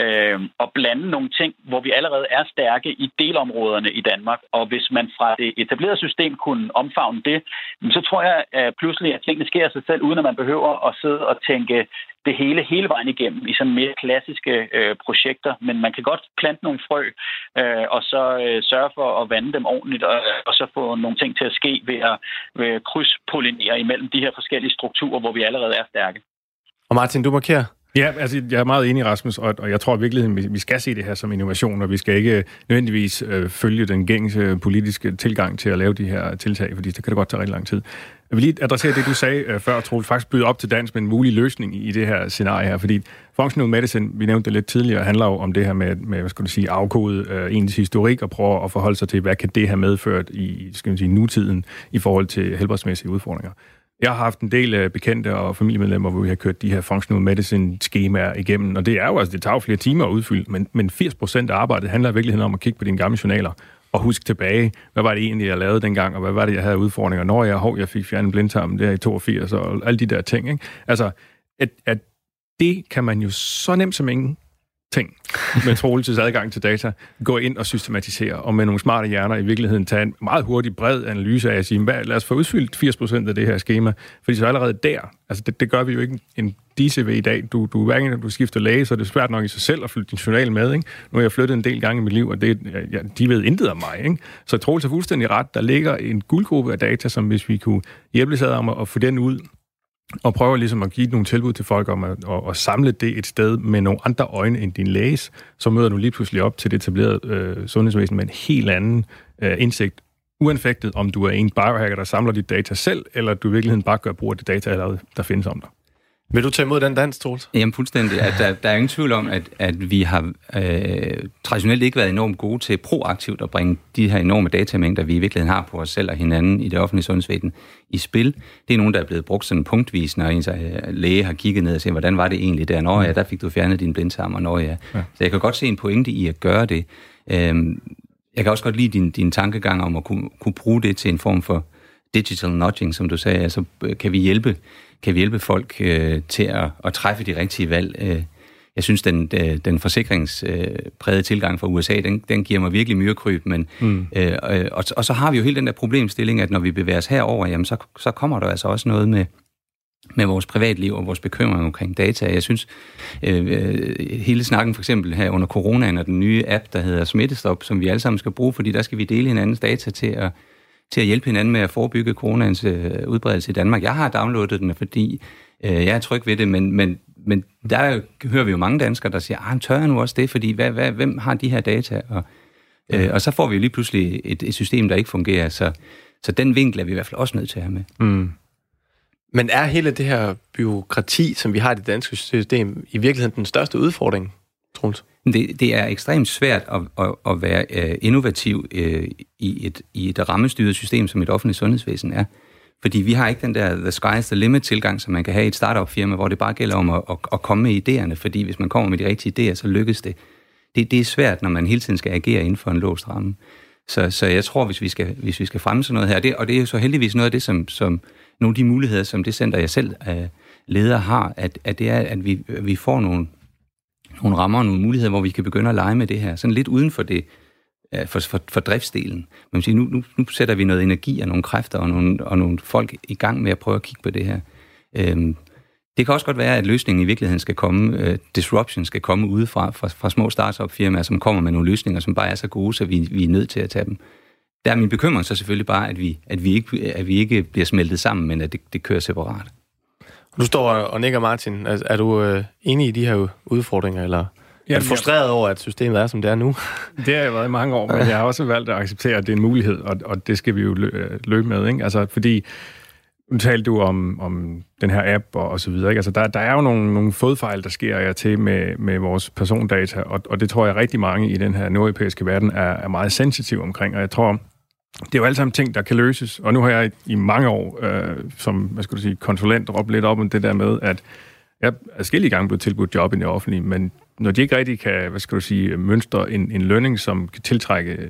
E: øh, at blande nogle ting, hvor vi allerede er stærke i delområderne i Danmark. Og hvis man fra det etablerede system kunne omfavne det, så tror jeg at pludselig, at tingene sker af sig selv, uden at man behøver at sidde og tænke det hele hele vejen igennem i sådan mere klassiske øh, projekter. Men man kan godt plante nogle frø, øh, og så øh, sørge for at vande dem ordentligt, og, og så få nogle ting til at ske ved at, ved at krydspollinere imellem de her forskellige strukturer, hvor vi allerede er stærke.
B: Og Martin, du markerer
C: Ja, altså jeg er meget enig, Rasmus, og, og jeg tror virkelig, virkeligheden, vi skal se det her som innovation, og vi skal ikke nødvendigvis øh, følge den gængse politiske tilgang til at lave de her tiltag, fordi det kan det godt tage rigtig lang tid. Jeg vil lige adressere det, du sagde øh, før, Troels, faktisk byde op til dans med en mulig løsning i det her scenarie her, fordi Functional Medicine, vi nævnte det lidt tidligere, handler jo om det her med, med hvad skal du sige, afkode øh, ens historik og prøve at forholde sig til, hvad kan det have medført i skal sige, nutiden i forhold til helbredsmæssige udfordringer. Jeg har haft en del af bekendte og familiemedlemmer, hvor vi har kørt de her functional medicine skemaer igennem, og det er jo altså, det tager jo flere timer at udfylde, men, men 80% af arbejdet handler i virkeligheden om at kigge på dine gamle journaler og huske tilbage, hvad var det egentlig, jeg lavede dengang, og hvad var det, jeg havde udfordringer, når jeg, hov, jeg fik fjernet blindtarmen der i 82, og alle de der ting. Ikke? Altså, at, at det kan man jo så nemt som ingen ting med Troelses adgang til data, gå ind og systematisere, og med nogle smarte hjerner i virkeligheden tage en meget hurtig, bred analyse af at sige, hvad, lad os få udfyldt 80% af det her schema, fordi så allerede der, altså det, det gør vi jo ikke en DCV i dag. Du, du hver gang du skifter læge, så er det svært nok i sig selv at flytte din journal med. Ikke? Nu har jeg flyttet en del gange i mit liv, og det, ja, de ved intet om mig. Ikke? Så Troels er fuldstændig ret. Der ligger en guldgruppe af data, som hvis vi kunne hjælpe sig om at, at få den ud og prøver ligesom at give nogle tilbud til folk om at, at, at samle det et sted med nogle andre øjne end din læges, så møder du lige pludselig op til det etablerede øh, sundhedsvæsen med en helt anden øh, indsigt, uanfægtet om du er en biohacker, der samler dit data selv, eller du i virkeligheden bare gør brug af det data, der findes om dig.
B: Vil du tage imod den dans, Troels?
D: Jamen fuldstændig. At der, der er ingen tvivl om, at, at vi har øh, traditionelt ikke været enormt gode til proaktivt at bringe de her enorme datamængder, vi i virkeligheden har på os selv og hinanden i det offentlige sundhedsvæsen i spil. Det er nogen, der er blevet brugt sådan punktvis, når en øh, læge har kigget ned og set, hvordan var det egentlig der? Nå ja, der fik du fjernet din blindtarm, og nå ja. ja. Så jeg kan godt se en pointe i at gøre det. Øh, jeg kan også godt lide din, din tankegang om at kunne, kunne bruge det til en form for digital nudging, som du sagde. Altså kan vi hjælpe kan vi hjælpe folk øh, til at, at træffe de rigtige valg. Øh, jeg synes, den, øh, den forsikringsprægede øh, tilgang fra USA, den, den giver mig virkelig myrekryb, men mm. øh, og, og så har vi jo hele den der problemstilling, at når vi bevæger os herover, jamen så, så kommer der altså også noget med, med vores privatliv og vores bekymring omkring data. Jeg synes, øh, øh, hele snakken for eksempel her under coronaen og den nye app, der hedder Smittestop, som vi alle sammen skal bruge, fordi der skal vi dele hinandens data til at til at hjælpe hinanden med at forebygge coronaens øh, udbredelse i Danmark. Jeg har downloadet den, fordi øh, jeg er tryg ved det, men, men, men der hører vi jo mange danskere, der siger, ah, tør jeg nu også det, fordi hvad, hvad, hvem har de her data? Og, øh, og så får vi jo lige pludselig et, et system, der ikke fungerer, så, så den vinkel er vi i hvert fald også nødt til at have med. Mm.
B: Men er hele det her byråkrati, som vi har i det danske system, i virkeligheden den største udfordring, Troels?
D: Det, det er ekstremt svært at, at, at være øh, innovativ øh, i, et, i et rammestyret system, som et offentligt sundhedsvæsen er. Fordi vi har ikke den der the sky is the limit tilgang, som man kan have i et startup firma, hvor det bare gælder om at, at, at komme med idéerne, fordi hvis man kommer med de rigtige idéer, så lykkes det. det. Det er svært, når man hele tiden skal agere inden for en låst ramme. Så, så jeg tror, hvis vi skal, hvis vi skal fremme sådan noget her, det, og det er jo så heldigvis noget af det, som, som nogle af de muligheder, som det center, jeg selv øh, leder har, at, at det er, at vi, vi får nogle nogle rammer og nogle muligheder, hvor vi kan begynde at lege med det her. Sådan lidt uden for det for, for, for driftsdelen. Men nu, nu, nu sætter vi noget energi og nogle kræfter og nogle, og nogle folk i gang med at prøve at kigge på det her. Øhm, det kan også godt være, at løsningen i virkeligheden skal komme, øh, disruption skal komme udefra fra, fra små startup-firmaer, som kommer med nogle løsninger, som bare er så gode, så vi, vi er nødt til at tage dem. Der er min bekymring så selvfølgelig bare, at vi, at vi, ikke, at vi ikke bliver smeltet sammen, men at det, det kører separat.
B: Du står og nikker, Martin. Er, er du øh, enig i de her udfordringer, eller Jamen, er du frustreret over, at systemet er, som det er nu?
C: Det har jeg været i mange år, men jeg har også valgt at acceptere, at det er en mulighed, og, og det skal vi jo løbe med. Ikke? Altså, fordi nu talte du om, om den her app og, og så videre. Ikke? Altså, der, der er jo nogle, nogle fodfejl, der sker jeg til med, med vores persondata, og, og det tror jeg rigtig mange i den her nordeuropæiske verden er, er meget sensitive omkring, og jeg tror, det er jo alle sammen ting, der kan løses. Og nu har jeg i mange år øh, som hvad skal du sige, konsulent råbt lidt op om det der med, at jeg er skille gange blevet tilbudt job i det offentlige, men når de ikke rigtig kan, hvad skal du sige, mønstre en, en lønning, som kan tiltrække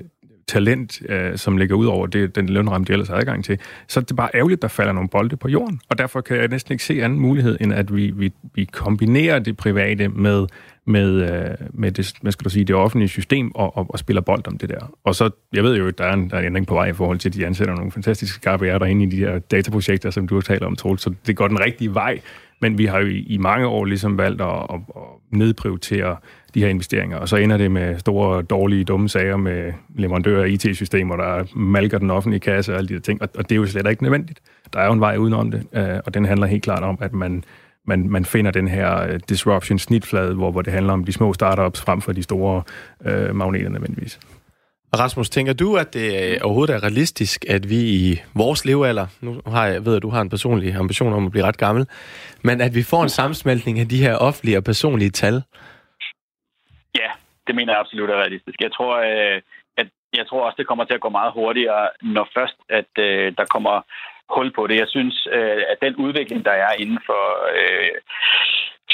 C: talent, øh, som ligger ud over det, den lønramme, de ellers har adgang til, så er det bare ærgerligt, der falder nogle bolde på jorden. Og derfor kan jeg næsten ikke se anden mulighed, end at vi, vi, vi kombinerer det private med, med, øh, med det, hvad skal du sige, det offentlige system og, og, og spiller bold om det der. Og så, jeg ved jo, at der er en, der er en ændring på vej i forhold til, at de ansætter nogle fantastiske skarpe der inde i de her dataprojekter, som du har talt om, Troels. Så det går den rigtige vej. Men vi har jo i, i mange år ligesom valgt at, at, at nedprioritere de her investeringer, og så ender det med store, dårlige, dumme sager med leverandører af IT-systemer, der malker den offentlige kasse og alle de der ting, og, og det er jo slet ikke nødvendigt. Der er jo en vej udenom det, øh, og den handler helt klart om, at man, man, man finder den her øh, disruption snitflade, hvor, hvor det handler om de små startups frem for de store øh, magneter nødvendigvis.
B: Rasmus, tænker du, at det overhovedet er realistisk, at vi i vores levealder, nu har jeg, ved at du har en personlig ambition om at blive ret gammel, men at vi får en sammensmeltning af de her offentlige og personlige tal,
E: Ja, det mener jeg absolut er realistisk. Jeg tror, øh, at jeg tror også, det kommer til at gå meget hurtigere, når først, at øh, der kommer hul på det. Jeg synes, øh, at den udvikling, der er inden for øh,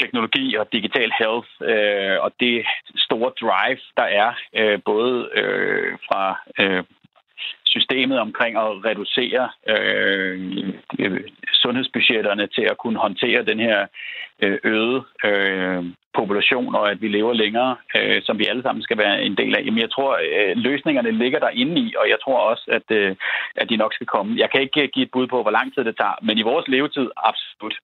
E: teknologi og digital health, øh, og det store drive, der er, øh, både øh, fra øh, systemet omkring at reducere øh, sundhedsbudgetterne til at kunne håndtere den her øh, øgede øh, population, og at vi lever længere, øh, som vi alle sammen skal være en del af. Jamen, jeg tror, øh, løsningerne ligger der inde i, og jeg tror også, at, øh, at de nok skal komme. Jeg kan ikke give et bud på, hvor lang tid det tager, men i vores levetid, absolut.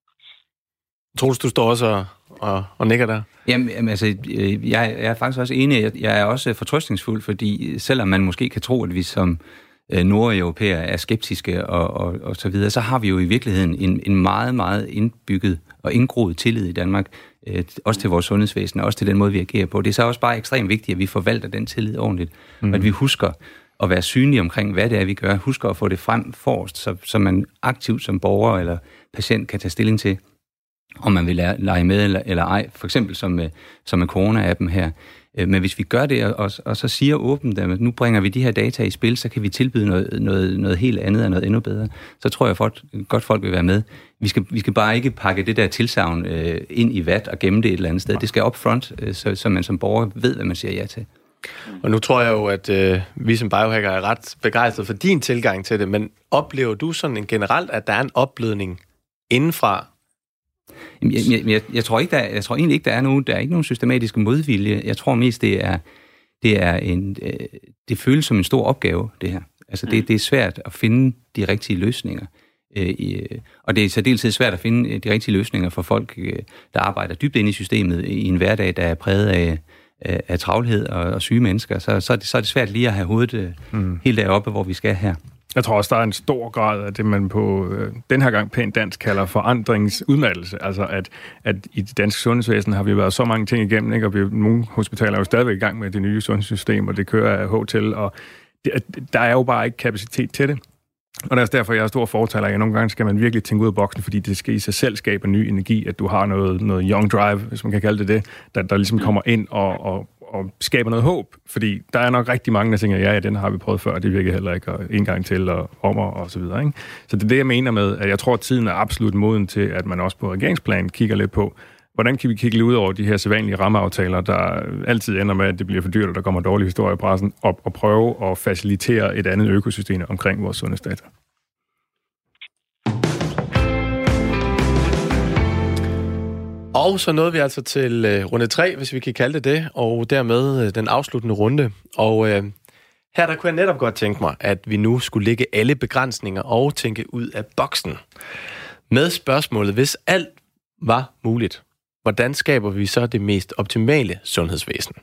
B: Troels, du står også og, og, og nikker der.
D: Jamen, jamen altså, øh, jeg, jeg er faktisk også enig. Jeg, jeg er også fortrøstningsfuld, fordi selvom man måske kan tro, at vi som øh, nordeuropæere er skeptiske og, og, og så videre, så har vi jo i virkeligheden en, en meget, meget indbygget og indgroet tillid i Danmark, øh, også til vores sundhedsvæsen, og også til den måde, vi agerer på. Det er så også bare ekstremt vigtigt, at vi forvalter den tillid ordentligt, mm. og at vi husker at være synlige omkring, hvad det er, vi gør. Husker at få det frem forrest, så, så man aktivt som borger eller patient kan tage stilling til, om man vil lege med eller, eller ej. For eksempel som med, som med corona-appen her. Øh, men hvis vi gør det, og, og så siger åbent, at nu bringer vi de her data i spil, så kan vi tilbyde noget, noget, noget helt andet og noget endnu bedre. Så tror jeg folk, godt, folk vil være med. Vi skal, vi skal bare ikke pakke det der tilsavn øh, ind i vat og gemme det et eller andet sted. Det skal up front, øh, så, så man som borger ved, hvad man siger ja til.
B: Og nu tror jeg jo, at øh, vi som biohacker er ret begejstrede for din tilgang til det, men oplever du sådan en generelt, at der er en opblødning indenfra
D: jeg, jeg, jeg, jeg, tror ikke, der, jeg tror egentlig ikke, der er nogen, der er ikke nogen systematisk modvilje. Jeg tror mest, det er, det er en, øh, det føles som en stor opgave, det her. Altså, det, det er svært at finde de rigtige løsninger. Øh, og det er særdeles svært at finde øh, de rigtige løsninger for folk, der arbejder dybt ind i systemet i en hverdag, der er præget af, af travlhed og, og syge mennesker. Så, så, er det, så er det svært lige at have hovedet mm. helt deroppe, hvor vi skal her.
C: Jeg tror også, der er en stor grad af det, man på øh, den her gang pænt dansk kalder forandringsudmattelse. Altså, at, at i det danske sundhedsvæsen har vi været så mange ting igennem, ikke? og vi, nogle hospitaler er jo stadigvæk i gang med det nye sundhedssystem, og det kører af hotel, og det, der er jo bare ikke kapacitet til det. Og det er derfor, jeg er stor fortaler af, nogle gange skal man virkelig tænke ud af boksen, fordi det skal i sig selv skabe ny energi, at du har noget, noget young drive, hvis man kan kalde det det, der, der ligesom kommer ind og, og, og skaber noget håb, fordi der er nok rigtig mange, der tænker, ja, ja, den har vi prøvet før, det virker heller ikke, og en gang til, og om og, og så videre. Ikke? Så det er det, jeg mener med, at jeg tror, at tiden er absolut moden til, at man også på regeringsplan kigger lidt på, hvordan kan vi kigge lidt ud over de her sædvanlige rammeaftaler, der altid ender med, at det bliver for dyrt, og der kommer dårlige historier i pressen, og, og prøve at facilitere et andet økosystem omkring vores sundhedsdata.
B: Og så nåede vi altså til øh, runde 3, hvis vi kan kalde det det, og dermed øh, den afsluttende runde. Og øh, Her der kunne jeg netop godt tænke mig, at vi nu skulle lægge alle begrænsninger og tænke ud af boksen. Med spørgsmålet, hvis alt var muligt, hvordan skaber vi så det mest optimale sundhedsvæsen?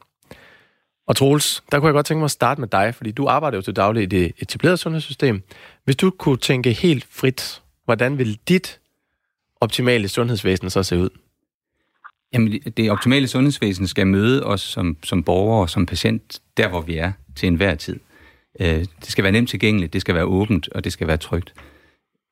B: Og Troels, der kunne jeg godt tænke mig at starte med dig, fordi du arbejder jo til daglig i det etablerede sundhedssystem. Hvis du kunne tænke helt frit, hvordan vil dit optimale sundhedsvæsen så se ud?
D: Jamen, det optimale sundhedsvæsen skal møde os som, som borgere og som patient, der hvor vi er til enhver tid. Øh, det skal være nemt tilgængeligt, det skal være åbent, og det skal være trygt.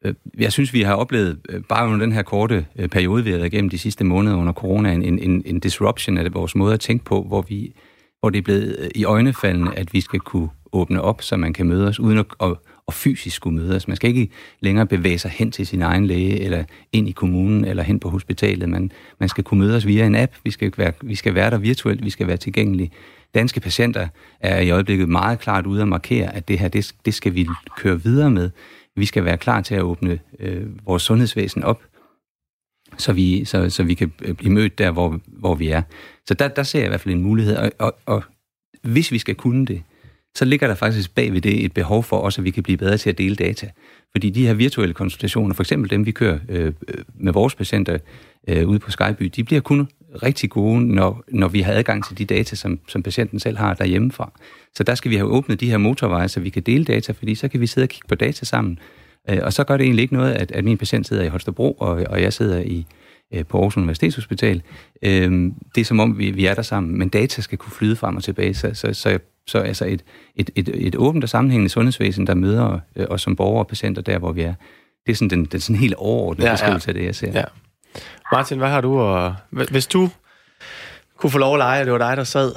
D: Øh, jeg synes, vi har oplevet, øh, bare under den her korte periode, vi har været igennem de sidste måneder under corona, en, en, en disruption af vores måde at tænke på, hvor, vi, hvor det er blevet i øjnefaldene, at vi skal kunne åbne op, så man kan møde os, uden at, at, og fysisk skulle mødes. Man skal ikke længere bevæge sig hen til sin egen læge, eller ind i kommunen, eller hen på hospitalet. Man, man skal kunne mødes via en app. Vi skal, være, vi skal være der virtuelt, vi skal være tilgængelige. Danske patienter er i øjeblikket meget klart ude at markere, at det her, det, det skal vi køre videre med. Vi skal være klar til at åbne øh, vores sundhedsvæsen op, så vi, så, så vi kan øh, blive mødt der, hvor, hvor vi er. Så der, der ser jeg i hvert fald en mulighed, og, og, og hvis vi skal kunne det, så ligger der faktisk bag ved det et behov for også, at vi kan blive bedre til at dele data. Fordi de her virtuelle konsultationer, for eksempel dem, vi kører øh, øh med vores patienter øh, ude på Skyby, de bliver kun rigtig gode, når, når vi har adgang til de data, som, som patienten selv har derhjemmefra. Så der skal vi have åbnet de her motorveje, så vi kan dele data, fordi så kan vi sidde og kigge på data sammen. Øh, og så gør det egentlig ikke noget, at, at min patient sidder i Holstebro, og, og jeg sidder i, øh, på Aarhus Universitetshospital. Øhm, det er som om, vi, vi er der sammen, men data skal kunne flyde frem og tilbage, så, så, så, så altså et, et, et, et åbent og sammenhængende sundhedsvæsen, der møder os som borgere og patienter der, hvor vi er. Det er sådan den, den sådan helt overordnede ja, beskrivelse ja. af det, jeg ser. Ja.
B: Martin, hvad har du? Og, hvis du kunne få lov at lege, at det var dig, der sad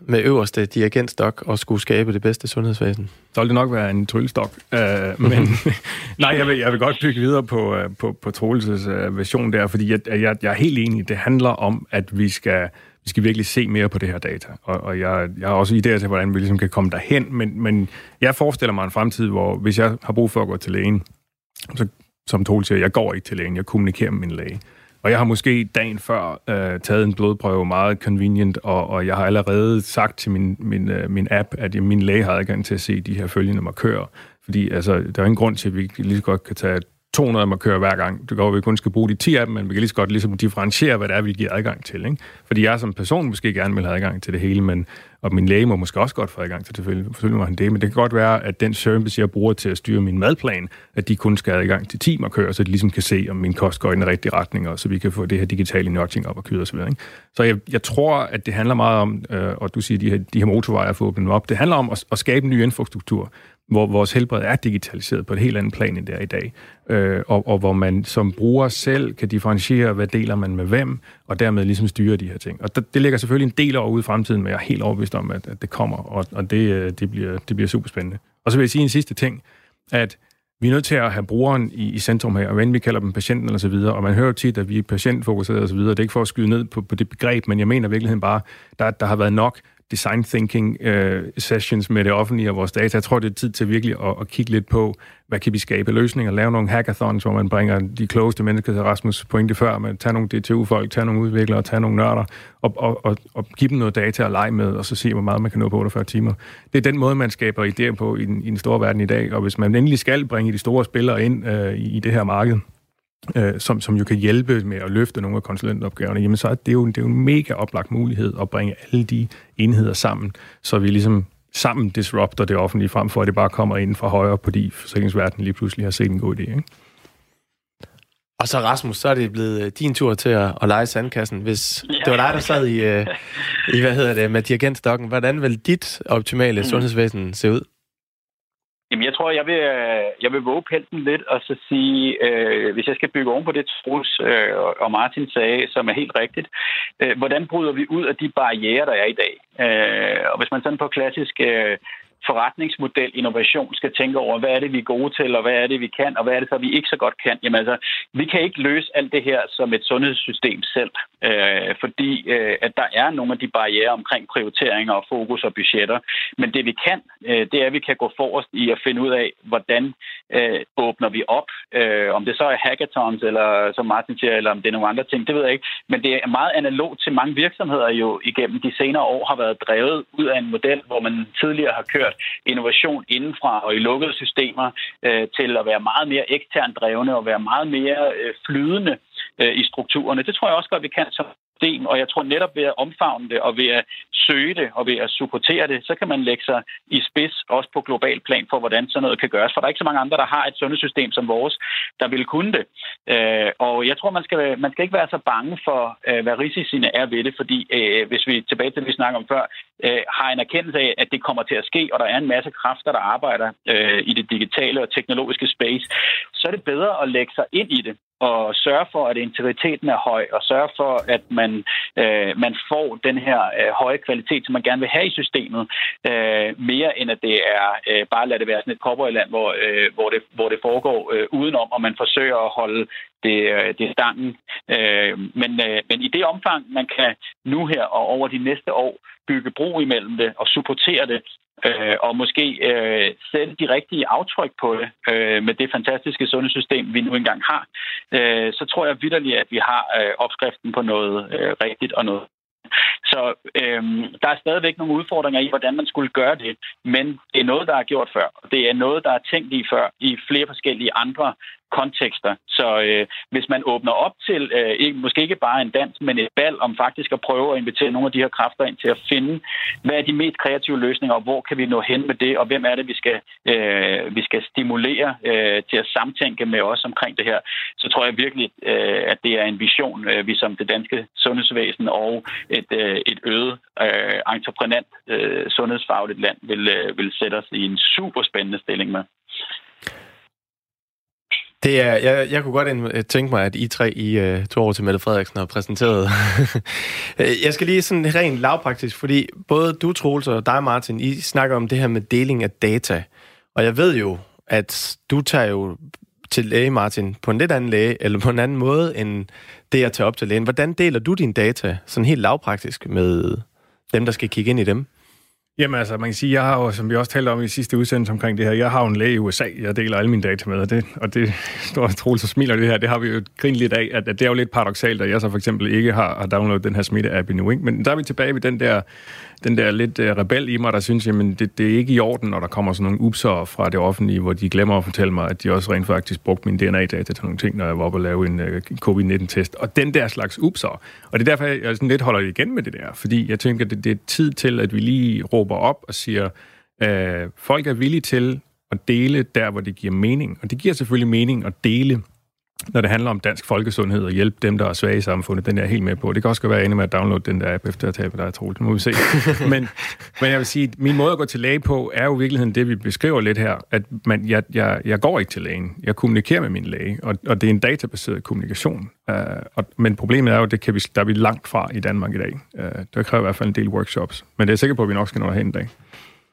B: med øverste dirigentstok og skulle skabe det bedste sundhedsvæsen?
C: Så ville det nok være en tryllestok. Uh, men nej, jeg vil, jeg vil godt bygge videre på, uh, på, på Troelses uh, version der, fordi jeg, jeg, jeg er helt enig. Det handler om, at vi skal, vi skal virkelig se mere på det her data. Og, og jeg, jeg har også idéer til, hvordan vi ligesom kan komme derhen, men, men jeg forestiller mig en fremtid, hvor hvis jeg har brug for at gå til lægen, så som Tol siger, jeg går ikke til lægen, jeg kommunikerer med min læge. Og jeg har måske dagen før øh, taget en blodprøve meget convenient, og, og jeg har allerede sagt til min, min, øh, min app, at min læge har adgang til at se de her følgende markører. Fordi altså, der er ingen grund til, at vi lige så godt kan tage 200 markører hver gang. Det går, at vi kun skal bruge de 10 af dem, men vi kan lige så godt ligesom differentiere, hvad det er, vi giver adgang til. Ikke? Fordi jeg som person måske gerne vil have adgang til det hele, men, og min læge må måske også godt få adgang til det, selvfølgelig må han det, men det kan godt være, at den service, jeg bruger til at styre min madplan, at de kun skal have adgang til 10 markører, så de ligesom kan se, om min kost går i den rigtige retning, og så vi kan få det her digitale nudging op og køre osv. Ikke? Så jeg, jeg tror, at det handler meget om, øh, og du siger, de her, de her motorveje at få dem op, det handler om at, at skabe en ny infrastruktur, hvor vores helbred er digitaliseret på et helt andet plan, end det er i dag, øh, og, og hvor man som bruger selv kan differentiere, hvad deler man med hvem, og dermed ligesom styre de her ting. Og det, det ligger selvfølgelig en del over ude i fremtiden, men jeg er helt overbevist om, at, at det kommer, og, og det, øh, det, bliver, det bliver super spændende. Og så vil jeg sige en sidste ting, at vi er nødt til at have brugeren i, i centrum her, og hvad vi kalder dem patienten eller så videre, og man hører jo tit, at vi er patientfokuseret og så videre. Det er ikke for at skyde ned på, på det begreb, men jeg mener i virkeligheden bare, der, der har været nok design thinking øh, sessions med det offentlige og vores data. Jeg tror, det er tid til virkelig at, at kigge lidt på, hvad kan vi skabe løsninger, lave nogle hackathons, hvor man bringer de klogeste mennesker til Rasmus pointe før, men tage nogle DTU-folk, tage nogle udviklere, tage nogle nørder, og, og, og, og give dem noget data at lege med, og så se, hvor meget man kan nå på 48 timer. Det er den måde, man skaber idéer på i den, i den store verden i dag, og hvis man endelig skal bringe de store spillere ind øh, i, i det her marked, øh, som, som jo kan hjælpe med at løfte nogle af konsulentopgaverne, jamen så er det jo, det er jo en mega oplagt mulighed at bringe alle de enheder sammen, så vi ligesom sammen disrupter det offentlige, frem for at det bare kommer ind fra højre, fordi forsikringsverdenen lige pludselig har set en god idé. Ikke?
B: Og så Rasmus, så er det blevet øh, din tur til at, at lege sandkassen. Hvis ja. det var dig, der sad i, uh, i hvad hedder det, med dirigentstokken, hvordan vil dit optimale mm. sundhedsvæsen se ud?
E: Jamen, jeg tror, jeg vil, øh, jeg vil våge pelten lidt og så sige, øh, hvis jeg skal bygge oven på det, Trus øh, og Martin sagde, som er helt rigtigt, øh, hvordan bryder vi ud af de barriere, der er i dag? Øh, og hvis man sådan på klassisk øh, forretningsmodel innovation skal tænke over, hvad er det, vi er gode til, og hvad er det, vi kan, og hvad er det så, vi ikke så godt kan. Jamen altså, vi kan ikke løse alt det her som et sundhedssystem selv, øh, fordi øh, at der er nogle af de barriere omkring prioriteringer og fokus og budgetter. Men det vi kan, øh, det er, at vi kan gå forrest i at finde ud af, hvordan øh, åbner vi op. Øh, om det så er hackathons, eller som Martin siger, eller om det er nogle andre ting, det ved jeg ikke. Men det er meget analogt til mange virksomheder jo igennem de senere år har været drevet ud af en model, hvor man tidligere har kørt innovation indenfra og i lukkede systemer øh, til at være meget mere eksternt drevne og være meget mere øh, flydende øh, i strukturerne. Det tror jeg også godt, vi kan som system, og jeg tror netop ved at omfavne det, og ved at søge det, og ved at supportere det, så kan man lægge sig i spids, også på global plan, for hvordan sådan noget kan gøres. For der er ikke så mange andre, der har et sundhedssystem som vores, der vil kunne det. Øh, og jeg tror, man skal, man skal ikke være så bange for, øh, hvad risiciene er ved det, fordi øh, hvis vi tilbage til det, vi snakker om før, øh, har en erkendelse af, at det kommer til at ske, og der er en masse kræfter, der arbejder øh, i det digitale og teknologiske space, så er det bedre at lægge sig ind i det, og sørge for, at integriteten er høj, og sørge for, at man, øh, man får den her øh, høje kvalitet, som man gerne vil have i systemet, øh, mere end at det er øh, bare lade det være sådan et cowboyland, hvor, øh, hvor, det, hvor det foregår øh, udenom, og man forsøger at holde det, øh, det det stangen. Øh, men, øh, men i det omfang, man kan nu her og over de næste år bygge bro imellem det og supportere det, øh, og måske øh, sætte de rigtige aftryk på det øh, med det fantastiske sundhedssystem, vi nu engang har, øh, så tror jeg vidderligt, at vi har øh, opskriften på noget øh, rigtigt og noget så øhm, der er stadigvæk nogle udfordringer i, hvordan man skulle gøre det, men det er noget, der er gjort før. Det er noget, der er tænkt i før i flere forskellige andre kontekster. Så øh, hvis man åbner op til øh, ikke, måske ikke bare en dans, men et bal om faktisk at prøve at invitere nogle af de her kræfter ind til at finde, hvad er de mest kreative løsninger, og hvor kan vi nå hen med det, og hvem er det, vi skal, øh, vi skal stimulere øh, til at samtænke med os omkring det her, så tror jeg virkelig, øh, at det er en vision, øh, vi som det danske sundhedsvæsen og et, øh, et øget øh, entreprenant øh, sundhedsfagligt land vil, øh, vil sætte os i en super spændende stilling med.
B: Det er, jeg, jeg kunne godt øh, tænke mig, at I tre i øh, uh, to år til Mette Frederiksen har præsenteret. Øh, jeg skal lige sådan rent lavpraktisk, fordi både du, Troels, og dig, Martin, I snakker om det her med deling af data. Og jeg ved jo, at du tager jo til læge, Martin, på en lidt anden læge, eller på en anden måde, end det at tage op til lægen. Hvordan deler du dine data, sådan helt lavpraktisk, med dem, der skal kigge ind i dem?
C: Jamen altså, man kan sige, jeg har jo, som vi også talte om i sidste udsendelse omkring det her, jeg har jo en læge i USA, jeg deler alle mine data med, og det, og det står troligt så smiler det her, det har vi jo grinet lidt af, at, at det er jo lidt paradoxalt, at jeg så for eksempel ikke har, har downloadet den her smitte-app i ikke? Men der er vi tilbage ved den der den der lidt uh, rebel i mig, der synes, jamen det, det er ikke i orden, når der kommer sådan nogle upser fra det offentlige, hvor de glemmer at fortælle mig, at de også rent faktisk brugte min DNA-data til nogle ting, når jeg var oppe og lave en øh, uh, covid-19-test. Og den der slags upser. Og det er derfor, jeg sådan lidt holder igen med det der, fordi jeg tænker, det, det er tid til, at vi lige råber op og siger, uh, folk er villige til at dele der, hvor det giver mening. Og det giver selvfølgelig mening at dele når det handler om dansk folkesundhed og hjælpe dem, der er svage i samfundet, den er jeg helt med på. Det kan også være enig med at downloade den der app efter at tabe dig, Troels. Det må vi se. men, men jeg vil sige, at min måde at gå til læge på, er jo i virkeligheden det, vi beskriver lidt her, at man, jeg, jeg, jeg går ikke til lægen. Jeg kommunikerer med min læge, og, og det er en databaseret kommunikation. Uh, og, men problemet er jo, det kan vi, der er vi langt fra i Danmark i dag. Uh, det kræver i hvert fald en del workshops. Men det er sikker på, at vi nok skal nå derhen en dag.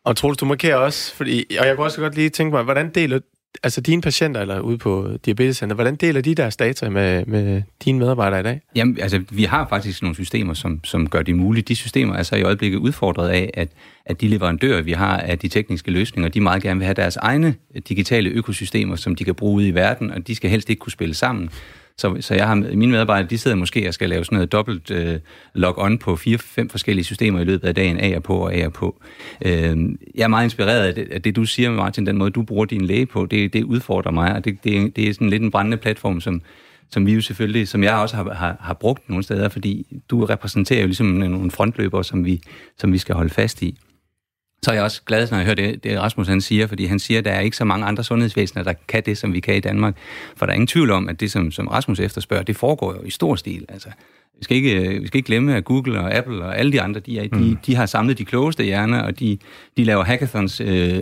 B: Og Troels, du markerer også, fordi, og jeg kunne også godt lige tænke mig, hvordan deler altså dine patienter eller ude på Diabetescenter, hvordan deler de deres data med, med dine medarbejdere i dag?
D: Jamen, altså, vi har faktisk nogle systemer, som, som gør det muligt. De systemer er så i øjeblikket udfordret af, at, at de leverandører, vi har af de tekniske løsninger, de meget gerne vil have deres egne digitale økosystemer, som de kan bruge ude i verden, og de skal helst ikke kunne spille sammen. Så, så jeg har, mine medarbejdere, de sidder måske og skal lave sådan noget dobbelt øh, log-on på fire-fem forskellige systemer i løbet af dagen, af og på og af og på. Øh, jeg er meget inspireret af det, af det, du siger, Martin, den måde, du bruger din læge på, det, det udfordrer mig, og det, det, det er sådan lidt en brændende platform, som, som vi jo selvfølgelig, som jeg også har, har, har brugt nogle steder, fordi du repræsenterer jo ligesom nogle frontløbere, som vi, som vi skal holde fast i så er jeg også glad, når jeg hører det, det Rasmus han siger, fordi han siger, at der er ikke så mange andre sundhedsvæsener, der kan det, som vi kan i Danmark. For der er ingen tvivl om, at det, som, som Rasmus efterspørger, det foregår jo i stor stil. Altså, vi skal, ikke, vi skal ikke glemme, at Google og Apple og alle de andre, de, er, mm. de, de har samlet de klogeste hjerner, og de, de laver hackathons øh,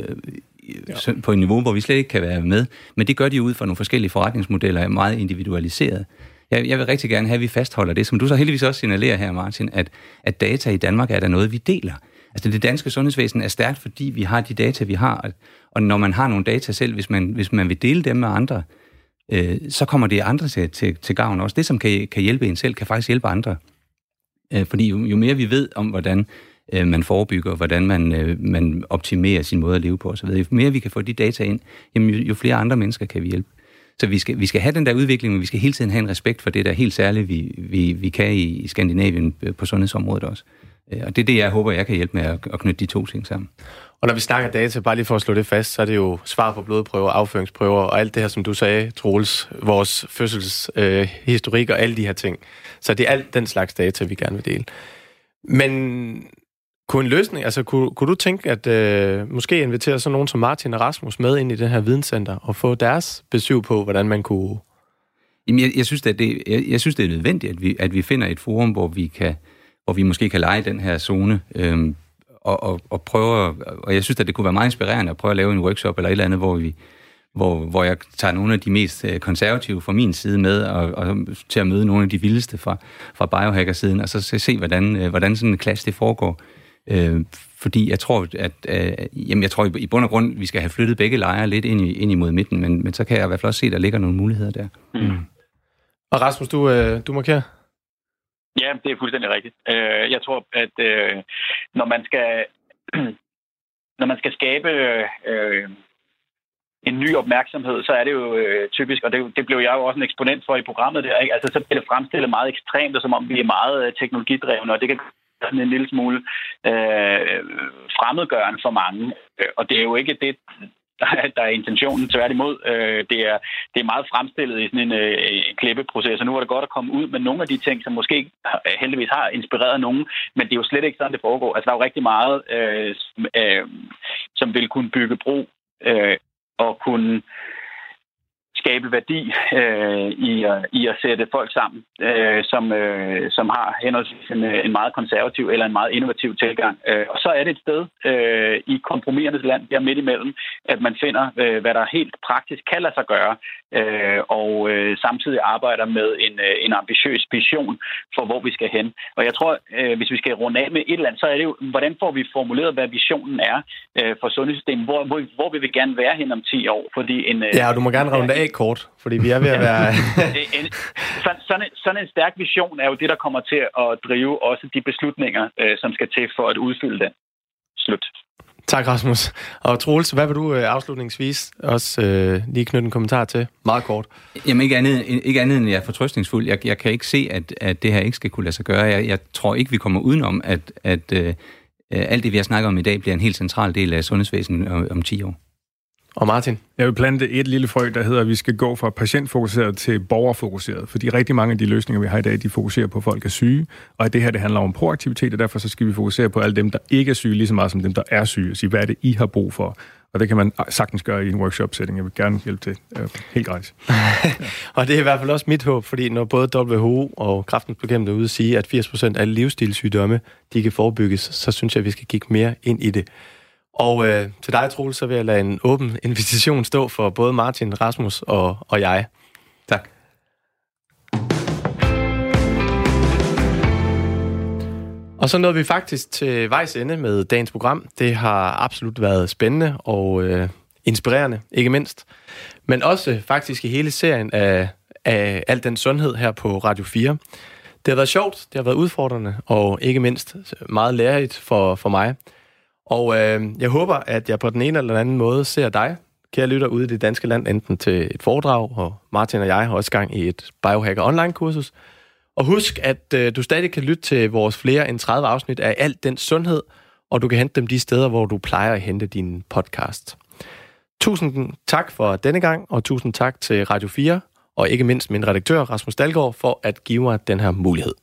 D: ja. på et niveau, hvor vi slet ikke kan være med. Men det gør de ud fra nogle forskellige forretningsmodeller, meget individualiseret. Jeg, jeg vil rigtig gerne have, at vi fastholder det, som du så heldigvis også signalerer her, Martin, at, at data i Danmark er der noget, vi deler. Altså det danske sundhedsvæsen er stærkt, fordi vi har de data, vi har. Og når man har nogle data selv, hvis man, hvis man vil dele dem med andre, øh, så kommer det andre til, til, til gavn også. Det, som kan, kan hjælpe en selv, kan faktisk hjælpe andre. Øh, fordi jo, jo mere vi ved om, hvordan øh, man forebygger, hvordan man, øh, man optimerer sin måde at leve på osv., jo mere vi kan få de data ind, jamen, jo, jo flere andre mennesker kan vi hjælpe. Så vi skal, vi skal have den der udvikling, men vi skal hele tiden have en respekt for det der helt særlige, vi, vi, vi kan i, i Skandinavien øh, på sundhedsområdet også. Øh, og det er det, jeg håber, jeg kan hjælpe med at, knytte de to ting sammen.
B: Og når vi snakker data, bare lige for at slå det fast, så er det jo svar på blodprøver, afføringsprøver og alt det her, som du sagde, Troels, vores fødselshistorik øh, og alle de her ting. Så det er alt den slags data, vi gerne vil dele. Men kunne en løsning, altså kunne, kunne du tænke, at øh, måske invitere sådan nogen som Martin og Rasmus med ind i det her videnscenter og få deres besøg på, hvordan man kunne...
D: Jamen, jeg, jeg, synes, at det, jeg, jeg synes, det er nødvendigt, at vi, at vi finder et forum, hvor vi kan hvor vi måske kan lege den her zone, øh, og, og, og prøve, og jeg synes, at det kunne være meget inspirerende at prøve at lave en workshop eller et eller andet, hvor vi, hvor, hvor jeg tager nogle af de mest øh, konservative fra min side med, og, og til at møde nogle af de vildeste fra, fra biohacker-siden, og så se, hvordan, øh, hvordan sådan en klasse det foregår. Øh, fordi jeg tror, at øh, jamen jeg tror i bund og grund, vi skal have flyttet begge lejre lidt ind, i, ind imod midten, men, men så kan jeg i hvert fald også se, at der ligger nogle muligheder der. Mm.
B: Og Rasmus, du, øh, du markerer?
E: Ja, det er fuldstændig rigtigt. Øh, jeg tror, at øh, når man skal når man skal skabe øh, en ny opmærksomhed, så er det jo øh, typisk, og det, det blev jeg jo også en eksponent for i programmet der, ikke? altså så bliver det fremstillet meget ekstremt, og som om vi er meget øh, teknologidrevne, og det kan sådan en lille smule øh, fremmedgørende for mange. Øh, og det er jo ikke det, der er, der er intentionen. Tværtimod, øh, det, er, det er meget fremstillet i sådan en øh, klippeproces, og nu er det godt at komme ud med nogle af de ting, som måske heldigvis har inspireret nogen, men det er jo slet ikke sådan, det foregår. Altså, der er jo rigtig meget, øh, som, øh, som vil kunne bygge bro øh, og kunne øh, skabe værdi øh, i, i at sætte folk sammen, øh, som, øh, som har henholdsvis en, en meget konservativ eller en meget innovativ tilgang. Øh, og så er det et sted øh, i kompromisernes land, der midt imellem, at man finder, øh, hvad der helt praktisk kan lade sig gøre, øh, og øh, samtidig arbejder med en, øh, en ambitiøs vision for, hvor vi skal hen. Og jeg tror, øh, hvis vi skal runde af med et eller andet, så er det jo, hvordan får vi formuleret, hvad visionen er øh, for sundhedssystemet? Hvor, hvor, hvor vil vi gerne være hen om 10 år?
B: Fordi en, øh, ja, du må gerne runde af kort, fordi vi er ved at være...
E: en, sådan, sådan en stærk vision er jo det, der kommer til at drive også de beslutninger, øh, som skal til for at udfylde den. Slut.
B: Tak, Rasmus. Og Troels, hvad vil du øh, afslutningsvis også øh, lige knytte en kommentar til? Meget kort.
D: Jamen ikke andet, ikke andet end jeg er fortrøstningsfuld. Jeg, jeg kan ikke se, at, at det her ikke skal kunne lade sig gøre. Jeg, jeg tror ikke, vi kommer udenom, at, at øh, alt det, vi har snakket om i dag, bliver en helt central del af sundhedsvæsenet om, om 10 år.
B: Og Martin?
C: Jeg vil plante et lille frø, der hedder, at vi skal gå fra patientfokuseret til borgerfokuseret. Fordi rigtig mange af de løsninger, vi har i dag, de fokuserer på, at folk er syge. Og at det her, det handler om proaktivitet, og derfor så skal vi fokusere på alle dem, der ikke er syge, lige så meget som dem, der er syge. Og sige, hvad er det, I har brug for? Og det kan man sagtens gøre i en workshop-setting. Jeg vil gerne hjælpe til. Helt gratis.
B: og det er i hvert fald også mit håb, fordi når både WHO og kraftens bekæmpelse ude at sige, at 80% af livsstilssygdomme, de kan forebygges, så synes jeg, at vi skal kigge mere ind i det. Og øh, til dig, Troels, så vil jeg lade en åben invitation stå for både Martin, Rasmus og, og jeg.
D: Tak.
B: Og så nåede vi faktisk til vejs ende med dagens program. Det har absolut været spændende og øh, inspirerende, ikke mindst. Men også faktisk i hele serien af, af al den sundhed her på Radio 4. Det har været sjovt, det har været udfordrende, og ikke mindst meget lærerigt for, for mig. Og øh, jeg håber, at jeg på den ene eller den anden måde ser dig, kære lytter, ude i det danske land, enten til et foredrag, og Martin og jeg har også gang i et Biohacker Online-kursus. Og husk, at øh, du stadig kan lytte til vores flere end 30 afsnit af alt den sundhed, og du kan hente dem de steder, hvor du plejer at hente din podcast. Tusind tak for denne gang, og tusind tak til Radio 4, og ikke mindst min redaktør Rasmus Dalgaard for at give mig den her mulighed.